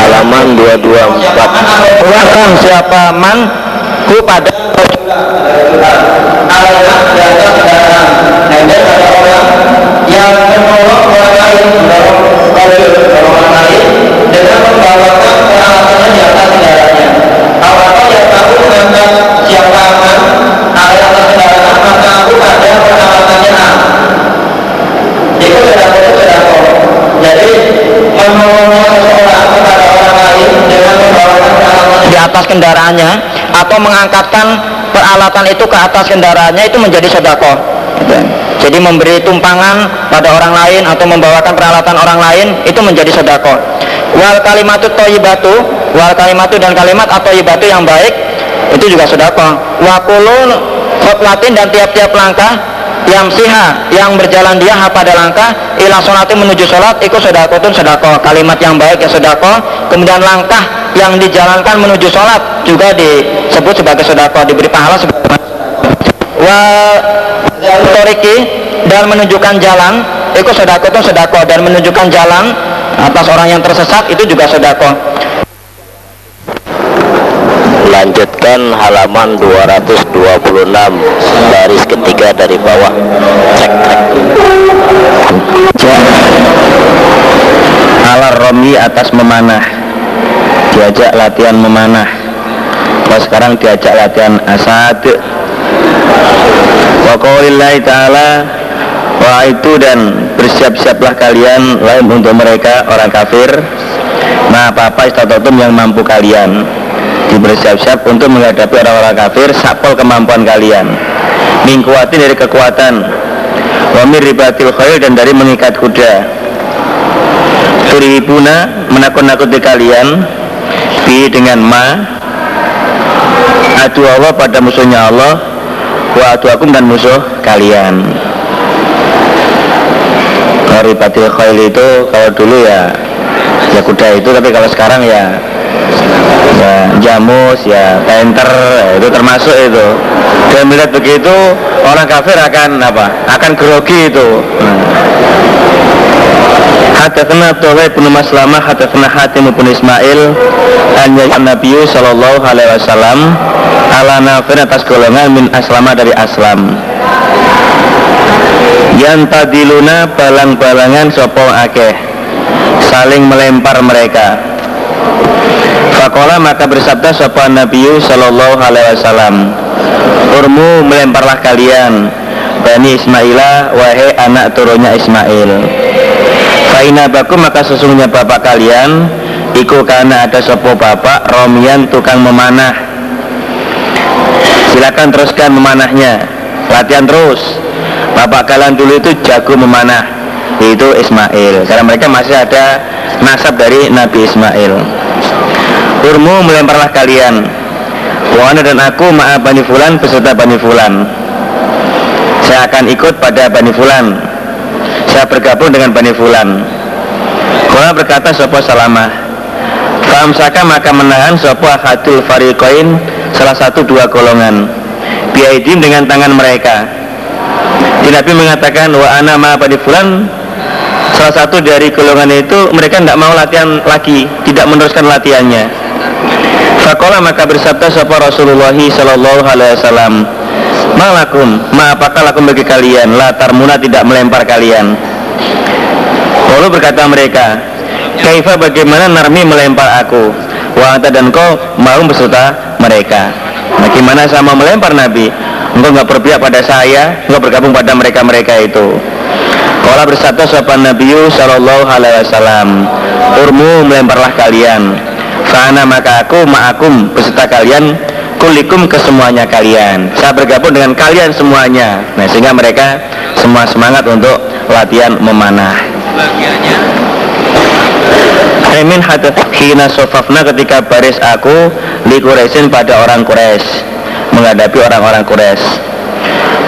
halaman 224 Uangkan siapa man ku pada yang menolong orang lain mendorong orang lain dengan membawakan peralatannya di atas kendaraannya. Apakah yang tahu mengangkat siapa aman ada kendaraan maka aku ada peralatannya A. Itu sedang itu sedang Jadi menolongnya seseorang kepada orang lain dengan membawakan peralatannya di atas kendaraannya atau mengangkatkan peralatan itu ke atas kendaraannya itu menjadi sedekah. Jadi memberi tumpangan pada orang lain atau membawakan peralatan orang lain itu menjadi sedekah. Wal kalimatu toyibatu, wal kalimatu dan kalimat atau ibatu yang baik itu juga sedekah. Wa kulun khotlatin dan tiap-tiap langkah yang siha yang berjalan dia pada langkah ila sholati menuju sholat itu sedekatun sedekah kalimat yang baik ya sedekah kemudian langkah yang dijalankan menuju sholat juga disebut sebagai sedekah diberi pahala sebagai wa toriki dan menunjukkan jalan. Itu sedako itu sedako dan menunjukkan jalan atas orang yang tersesat itu juga sedako lanjutkan halaman 226 baris ketiga dari bawah. Cek cek. Alar romi atas memanah. Diajak latihan memanah. Kalau sekarang diajak latihan asad wa ta'ala wa itu dan bersiap-siaplah kalian lain untuk mereka orang kafir. Ma apa-apa istatotum yang mampu kalian dibersiap-siap untuk menghadapi orang-orang kafir sapol kemampuan kalian. Mingkuatin dari kekuatan. Wa ribatil khair dan dari mengikat kuda. Turihibuna menakut-nakuti kalian bi dengan ma. Adu Allah pada musuhnya Allah wa atuakum dan musuh kalian. Batil khail itu kalau dulu ya ya kuda itu tapi kalau sekarang ya ya jamus ya tenter ya, itu termasuk itu. Dan melihat begitu orang kafir akan apa? Akan grogi itu Hadatsana Tuwai bin Maslamah hadatsana Hatim bin Ismail an Nabi sallallahu alaihi wasallam ala nafir atas golongan min aslama dari aslam. Yang tadiluna balang-balangan sopo akeh saling melempar mereka. Fakola maka bersabda sopo Nabi sallallahu alaihi wasallam Urmu melemparlah kalian Bani Ismaila wahai anak turunnya Ismail Faina baku maka sesungguhnya bapak kalian Iku karena ada sopo bapak Romian tukang memanah. Silakan teruskan memanahnya. Latihan terus. Bapak kalian dulu itu jago memanah Itu Ismail. Karena mereka masih ada nasab dari Nabi Ismail. Urmu melemparlah kalian. Wana dan aku ma'a Bani Fulan beserta Bani Fulan. Saya akan ikut pada Bani Fulan saya bergabung dengan Bani Fulan. Kala berkata Sopo Salamah? Famsaka maka menahan Sopo Ahadul Fariqain Salah satu dua golongan. Biaidim dengan tangan mereka. Di Nabi mengatakan Wa ana ma Bani Fulan. Salah satu dari golongan itu Mereka tidak mau latihan lagi Tidak meneruskan latihannya. Fakola maka bersabda sapa Rasulullah Sallallahu Alaihi Wasallam Malakum, ma apakah lakum bagi kalian? La tarmuna tidak melempar kalian. Lalu berkata mereka Kaifa bagaimana narmi melempar aku? Wa dan kau mau beserta mereka. Bagaimana sama melempar Nabi? Engkau nggak berpihak pada saya Engkau bergabung pada mereka-mereka itu. Kala bersabda sopan Nabi Sallallahu Alaihi Wasallam Urmu melemparlah kalian. Fana maka aku ma'akum beserta kalian Kulikum ke semuanya kalian. Saya bergabung dengan kalian semuanya. Nah sehingga mereka semua semangat untuk latihan memanah. Emin hadat hina sofafna ketika baris aku Li Quraisyin pada orang Quraisy Menghadapi orang-orang Quraisy.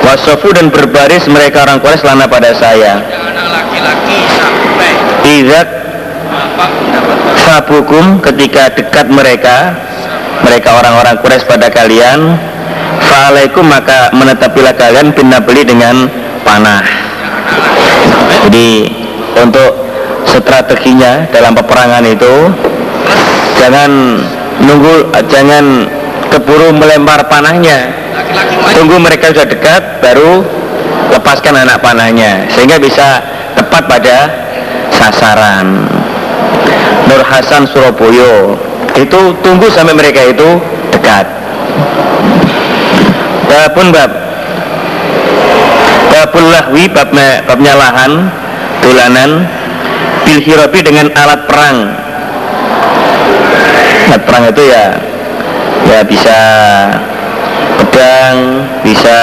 Wasofu dan berbaris mereka orang Quraisy lana pada saya. Izak Sabukum ketika dekat mereka Mereka orang-orang Quraisy pada kalian Fa'alaikum maka menetapilah kalian Bina beli dengan panah. Jadi untuk strateginya dalam peperangan itu jangan nunggu jangan keburu melempar panahnya. Tunggu mereka sudah dekat baru lepaskan anak panahnya sehingga bisa tepat pada sasaran. Nur Hasan Surabaya itu tunggu sampai mereka itu dekat. Babun bab. Babul lahwi babnya, babnya lahan tulanan bil dengan alat perang. Alat perang itu ya ya bisa pedang bisa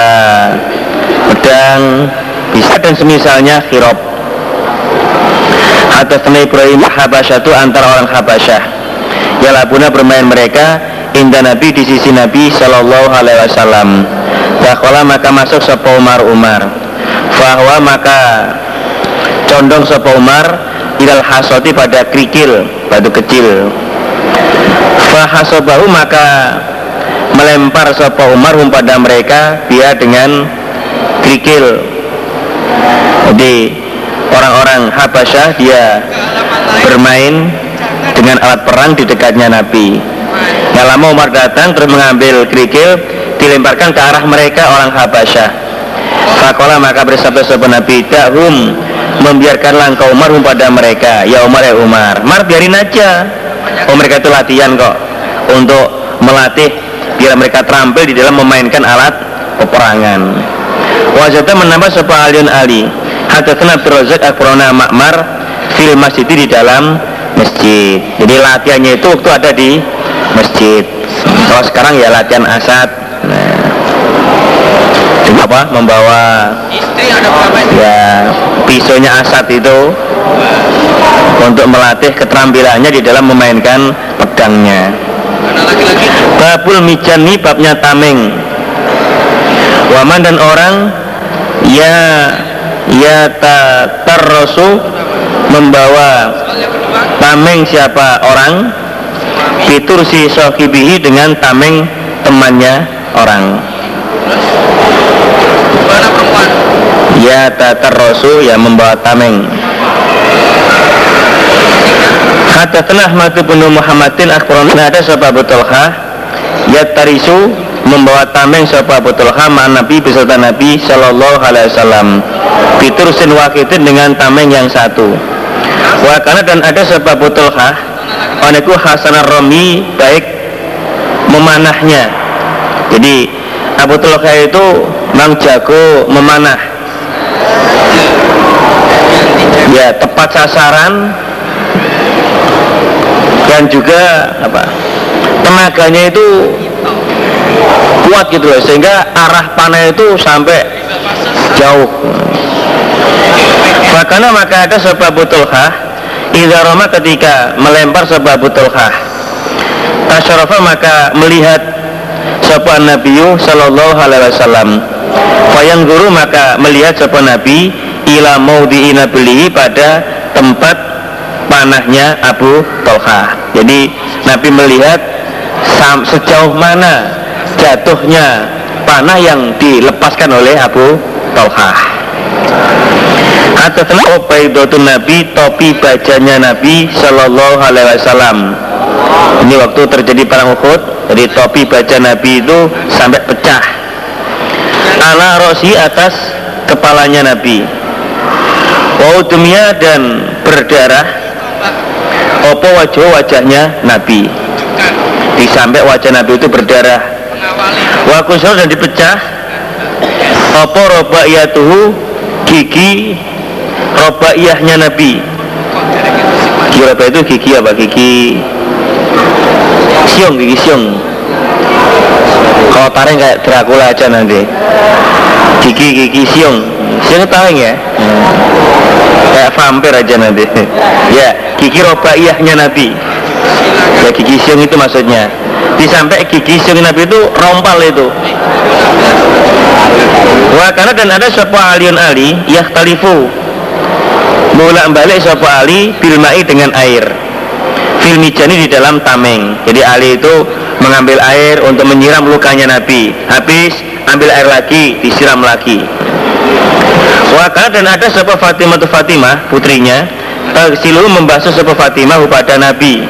pedang bisa dan semisalnya hirob. Hadatsana Ibrahim Habasyah itu antara orang Habasyah Ya labuna bermain mereka Indah Nabi di sisi Nabi Sallallahu Alaihi Wasallam. Dakhala maka masuk Sopo Umar Umar. Bahwa maka condong Sopo Umar ilal hasoti pada kerikil batu kecil. Fahasobahu maka melempar sopo Umar pada mereka dia dengan kerikil. Jadi orang-orang Habasyah dia bermain dengan alat perang di dekatnya Nabi. Nggak lama Umar datang terus mengambil kerikil dilemparkan ke arah mereka orang Habasyah. Fakola maka bersabda sopo Nabi Dahum membiarkanlah engkau Umar pada mereka. Ya Umar ya Umar Umar biarin aja. Oh mereka itu latihan kok untuk melatih biar mereka terampil di dalam memainkan alat peperangan. Wajahnya menambah sebuah aliun ali Hadatsana Abdul Razak Akhbarana Ma'mar fil masjid di dalam masjid. Jadi latihannya itu waktu ada di masjid. Kalau sekarang ya latihan asad. Nah, apa? Membawa ya pisaunya asat itu untuk melatih keterampilannya di dalam memainkan pedangnya. Babul mijani babnya tameng. Waman dan orang ya ya ta terrosu membawa tameng siapa orang? Fitur si sohibihi dengan tameng temannya orang. Ya tatarrosu ya membawa tameng. Hadatsana Ahmad bin Muhammadin akhbarana ada sahabat Butulha ya tarisu membawa tameng sahabat Butulha ma Nabi beserta Nabi sallallahu alaihi wasallam. Sin wakitin dengan tameng yang satu Wakana dan ada sahabat Butulha Oniku Hasanar Romi baik memanahnya. Jadi Abu Tulha itu mang jago memanah. Ya tepat sasaran. Dan juga apa tenaganya itu kuat gitu loh sehingga arah panah itu sampai jauh makanya maka ada sebab butulhah Roma ketika melempar sebab butulhah Tasyarafa maka melihat Sopan Nabi Sallallahu Alaihi Wasallam. Fayang guru maka melihat sopan Nabi ila maudhi'ina belihi pada tempat panahnya Abu Tolha jadi Nabi melihat sejauh mana jatuhnya panah yang dilepaskan oleh Abu Tolha Atasna Ubaidotun Nabi topi bajanya Nabi Sallallahu Alaihi Wasallam. Ini waktu terjadi perang Uhud jadi topi baja Nabi itu sampai pecah. Ala rosi atas kepalanya Nabi. Waudumia dan berdarah Opo wajah wajahnya Nabi. Di sampai wajah Nabi itu berdarah. Wakusol dan dipecah. Opo robaiyatuhu Gigi Robaiyahnya Nabi. Gigi roba itu gigi apa? Gigi Siung, gigi siung. Kalau taring kayak Dracula aja nanti. Gigi-gigi siung. Siung taring ya? kayak vampir aja nanti. Ya gigi robaiyahnya Nabi. Ya gigi siung itu maksudnya. Disampai gigi siung Nabi itu rompal itu. Wah karena dan ada sebuah aliun ali talifu bolak balik sebuah ali bilmai dengan air. Filmijani di dalam tameng. Jadi ali itu mengambil air untuk menyiram lukanya Nabi. Habis ambil air lagi disiram lagi. Waka dan ada sebuah Fatimah tu Fatimah putrinya Silu membasuh sebuah Fatimah kepada Nabi.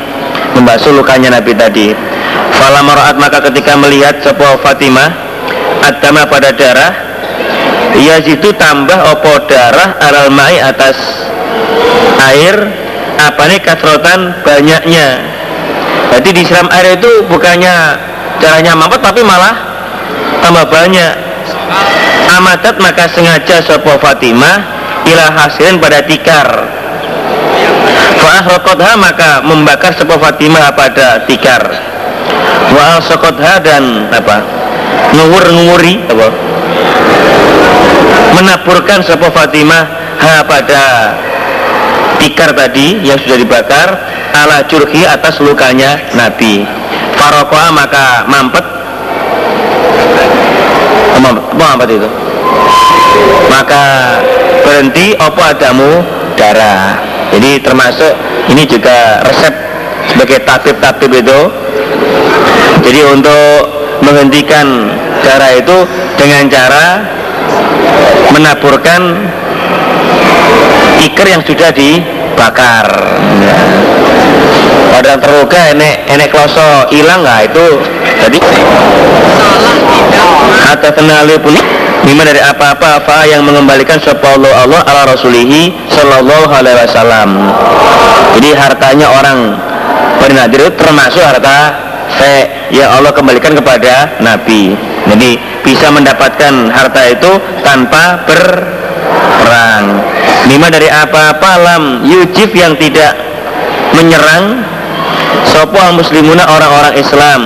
Membasuh lukanya Nabi tadi. Fala maraat maka ketika melihat sebuah Fatimah Adama pada darah Ia situ tambah opo darah alal mai atas air apa nih kasrotan banyaknya. Jadi disiram air itu bukannya caranya mampet tapi malah tambah banyak. Amadat maka sengaja sopo Fatimah ila hasilin pada tikar. Fa'ahrokotha maka membakar sopo Fatimah pada tikar. Wa'al sokotha dan apa? Ngur-nguri apa Menaburkan sopo Fatimah ha pada tikar tadi yang sudah dibakar ala curhi atas lukanya Nabi. Farokoha maka mampet. Muhammad itu. Maka berhenti opo adamu darah. Jadi termasuk ini juga resep sebagai tabib-tabib itu. Jadi untuk menghentikan darah itu dengan cara menaburkan iker yang sudah dibakar. Ya. pada terluka enek enek kloso hilang nggak? Itu jadi atau kenali pun lima dari apa-apa apa yang mengembalikan sapa Allah ala rasulihi sallallahu alaihi wasallam. Jadi hartanya orang bernadir itu termasuk harta fe. Yang Allah kembalikan kepada Nabi. Jadi bisa mendapatkan harta itu tanpa berperang. Lima dari apa-apa lam yujib yang tidak menyerang? Sopo muslimuna orang-orang Islam?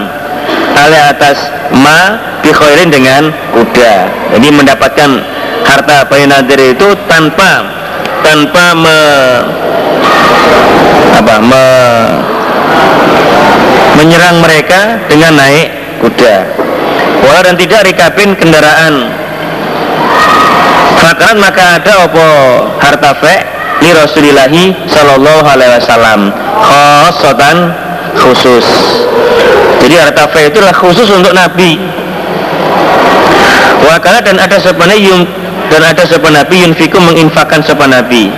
Ale atas ma bikhairin dengan kuda. Jadi mendapatkan harta bayi nadir itu tanpa tanpa me, apa me, menyerang mereka dengan naik kuda wala dan tidak rikapin kendaraan. Fakaran maka ada opo harta fe li Rasulillahi Sallallahu Alaihi Wasallam. Khosotan khusus. Jadi harta fe itu adalah khusus untuk Nabi. Wakala dan ada yun dan ada sepan Nabi yunfiku menginfakkan sepan Nabi.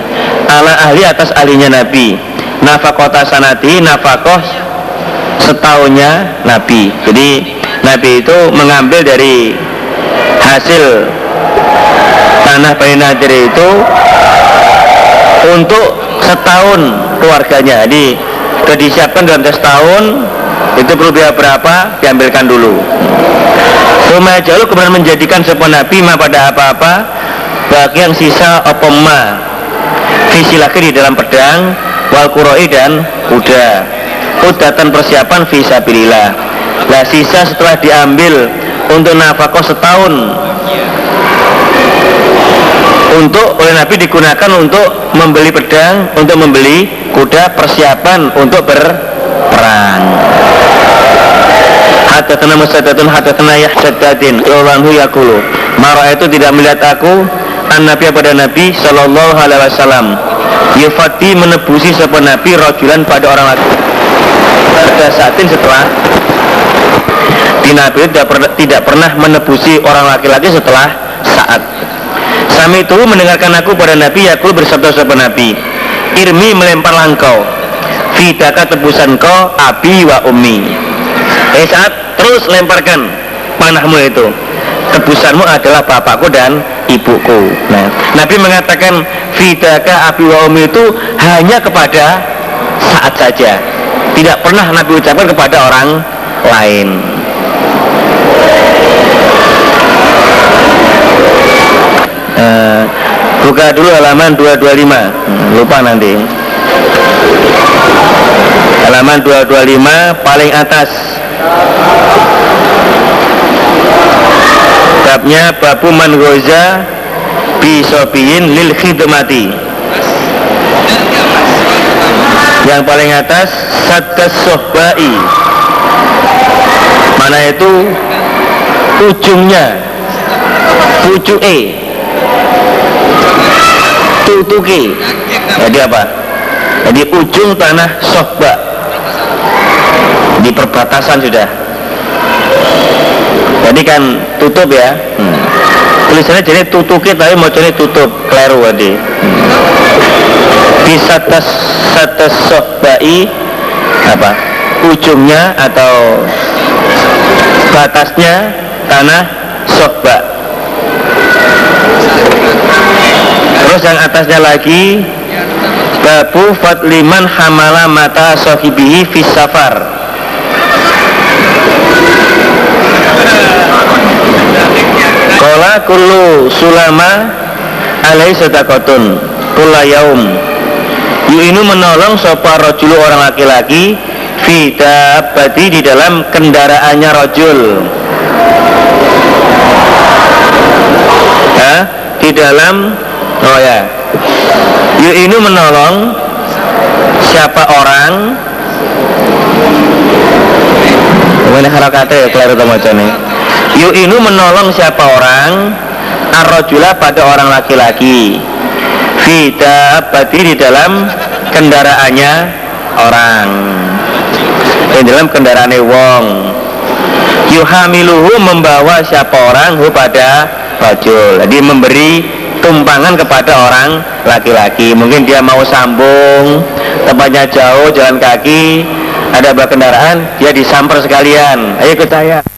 Ala ahli atas ahlinya Nabi. Nafakota sanati nafakoh setahunnya Nabi. Jadi Nabi itu mengambil dari hasil tanah Bani Nadir itu untuk setahun keluarganya. Jadi sudah disiapkan dalam setahun itu perlu biaya berapa? Diambilkan dulu. Rumah jauh kemudian menjadikan sebuah nabi ma pada apa-apa bagi yang sisa opoma visi lagi di dalam pedang wal kuroi dan kuda udatan persiapan visa lah sisa setelah diambil untuk nafkah setahun. Untuk oleh Nabi digunakan untuk membeli pedang, untuk membeli kuda persiapan untuk berperang. Hadatsana musaddatun hadatsana yahsaddadin radhiyallahu yaqulu mara itu tidak melihat aku an nabi pada nabi sallallahu alaihi wasallam. Yufati menebusi sebuah nabi rajulan pada orang laki pada saatin setelah di nabi tidak pernah, tidak pernah menebusi orang laki-laki setelah saat Sami itu mendengarkan aku pada Nabi Yakul bersabda sebuah Nabi Irmi melempar langkau. Fidaka tebusan kau abi wa ummi. Eh saat terus lemparkan panahmu itu. Tebusanmu adalah bapakku dan ibuku. Nah Nabi mengatakan fidaka abi wa ummi itu hanya kepada saat saja. Tidak pernah Nabi ucapkan kepada orang lain. Uh, buka dulu halaman 225 hmm, lupa nanti. Halaman 225 paling atas. Babnya babu man goza bisobiyin lil khidmati. Yang paling atas sadas sohbai mana itu? Ujungnya. Pucuke tutuki. Jadi apa? Jadi ujung tanah sohba. Di perbatasan sudah. Jadi kan tutup ya. Hmm. tulisannya jadi tutuki tapi mau jadi tutup. Keliru tadi. Hmm. bisa tas satas sohbai apa? Ujungnya atau batasnya tanah sohba terus yang atasnya lagi babu fatliman hamala mata sohibihi fis safar. Kola kullu sulama alai sedakotun kula yaum. Yu'inu menolong sopa rojulu orang laki-laki Badi di dalam kendaraannya rojul ya, Di dalam Oh ya. Yu'inu menolong Siapa orang? Ini harakatnya ya keliru nih Yu'inu menolong siapa orang? Arrojula pada orang laki-laki. Badi di dalam kendaraannya orang di dalam kendaraannya wong. Yuhamiluhu membawa siapa orang hu pada rajul. Jadi memberi tumpangan kepada orang laki-laki. Mungkin dia mau sambung tempatnya jauh jalan kaki ada bawa kendaraan dia disamper sekalian. Ayo ke saya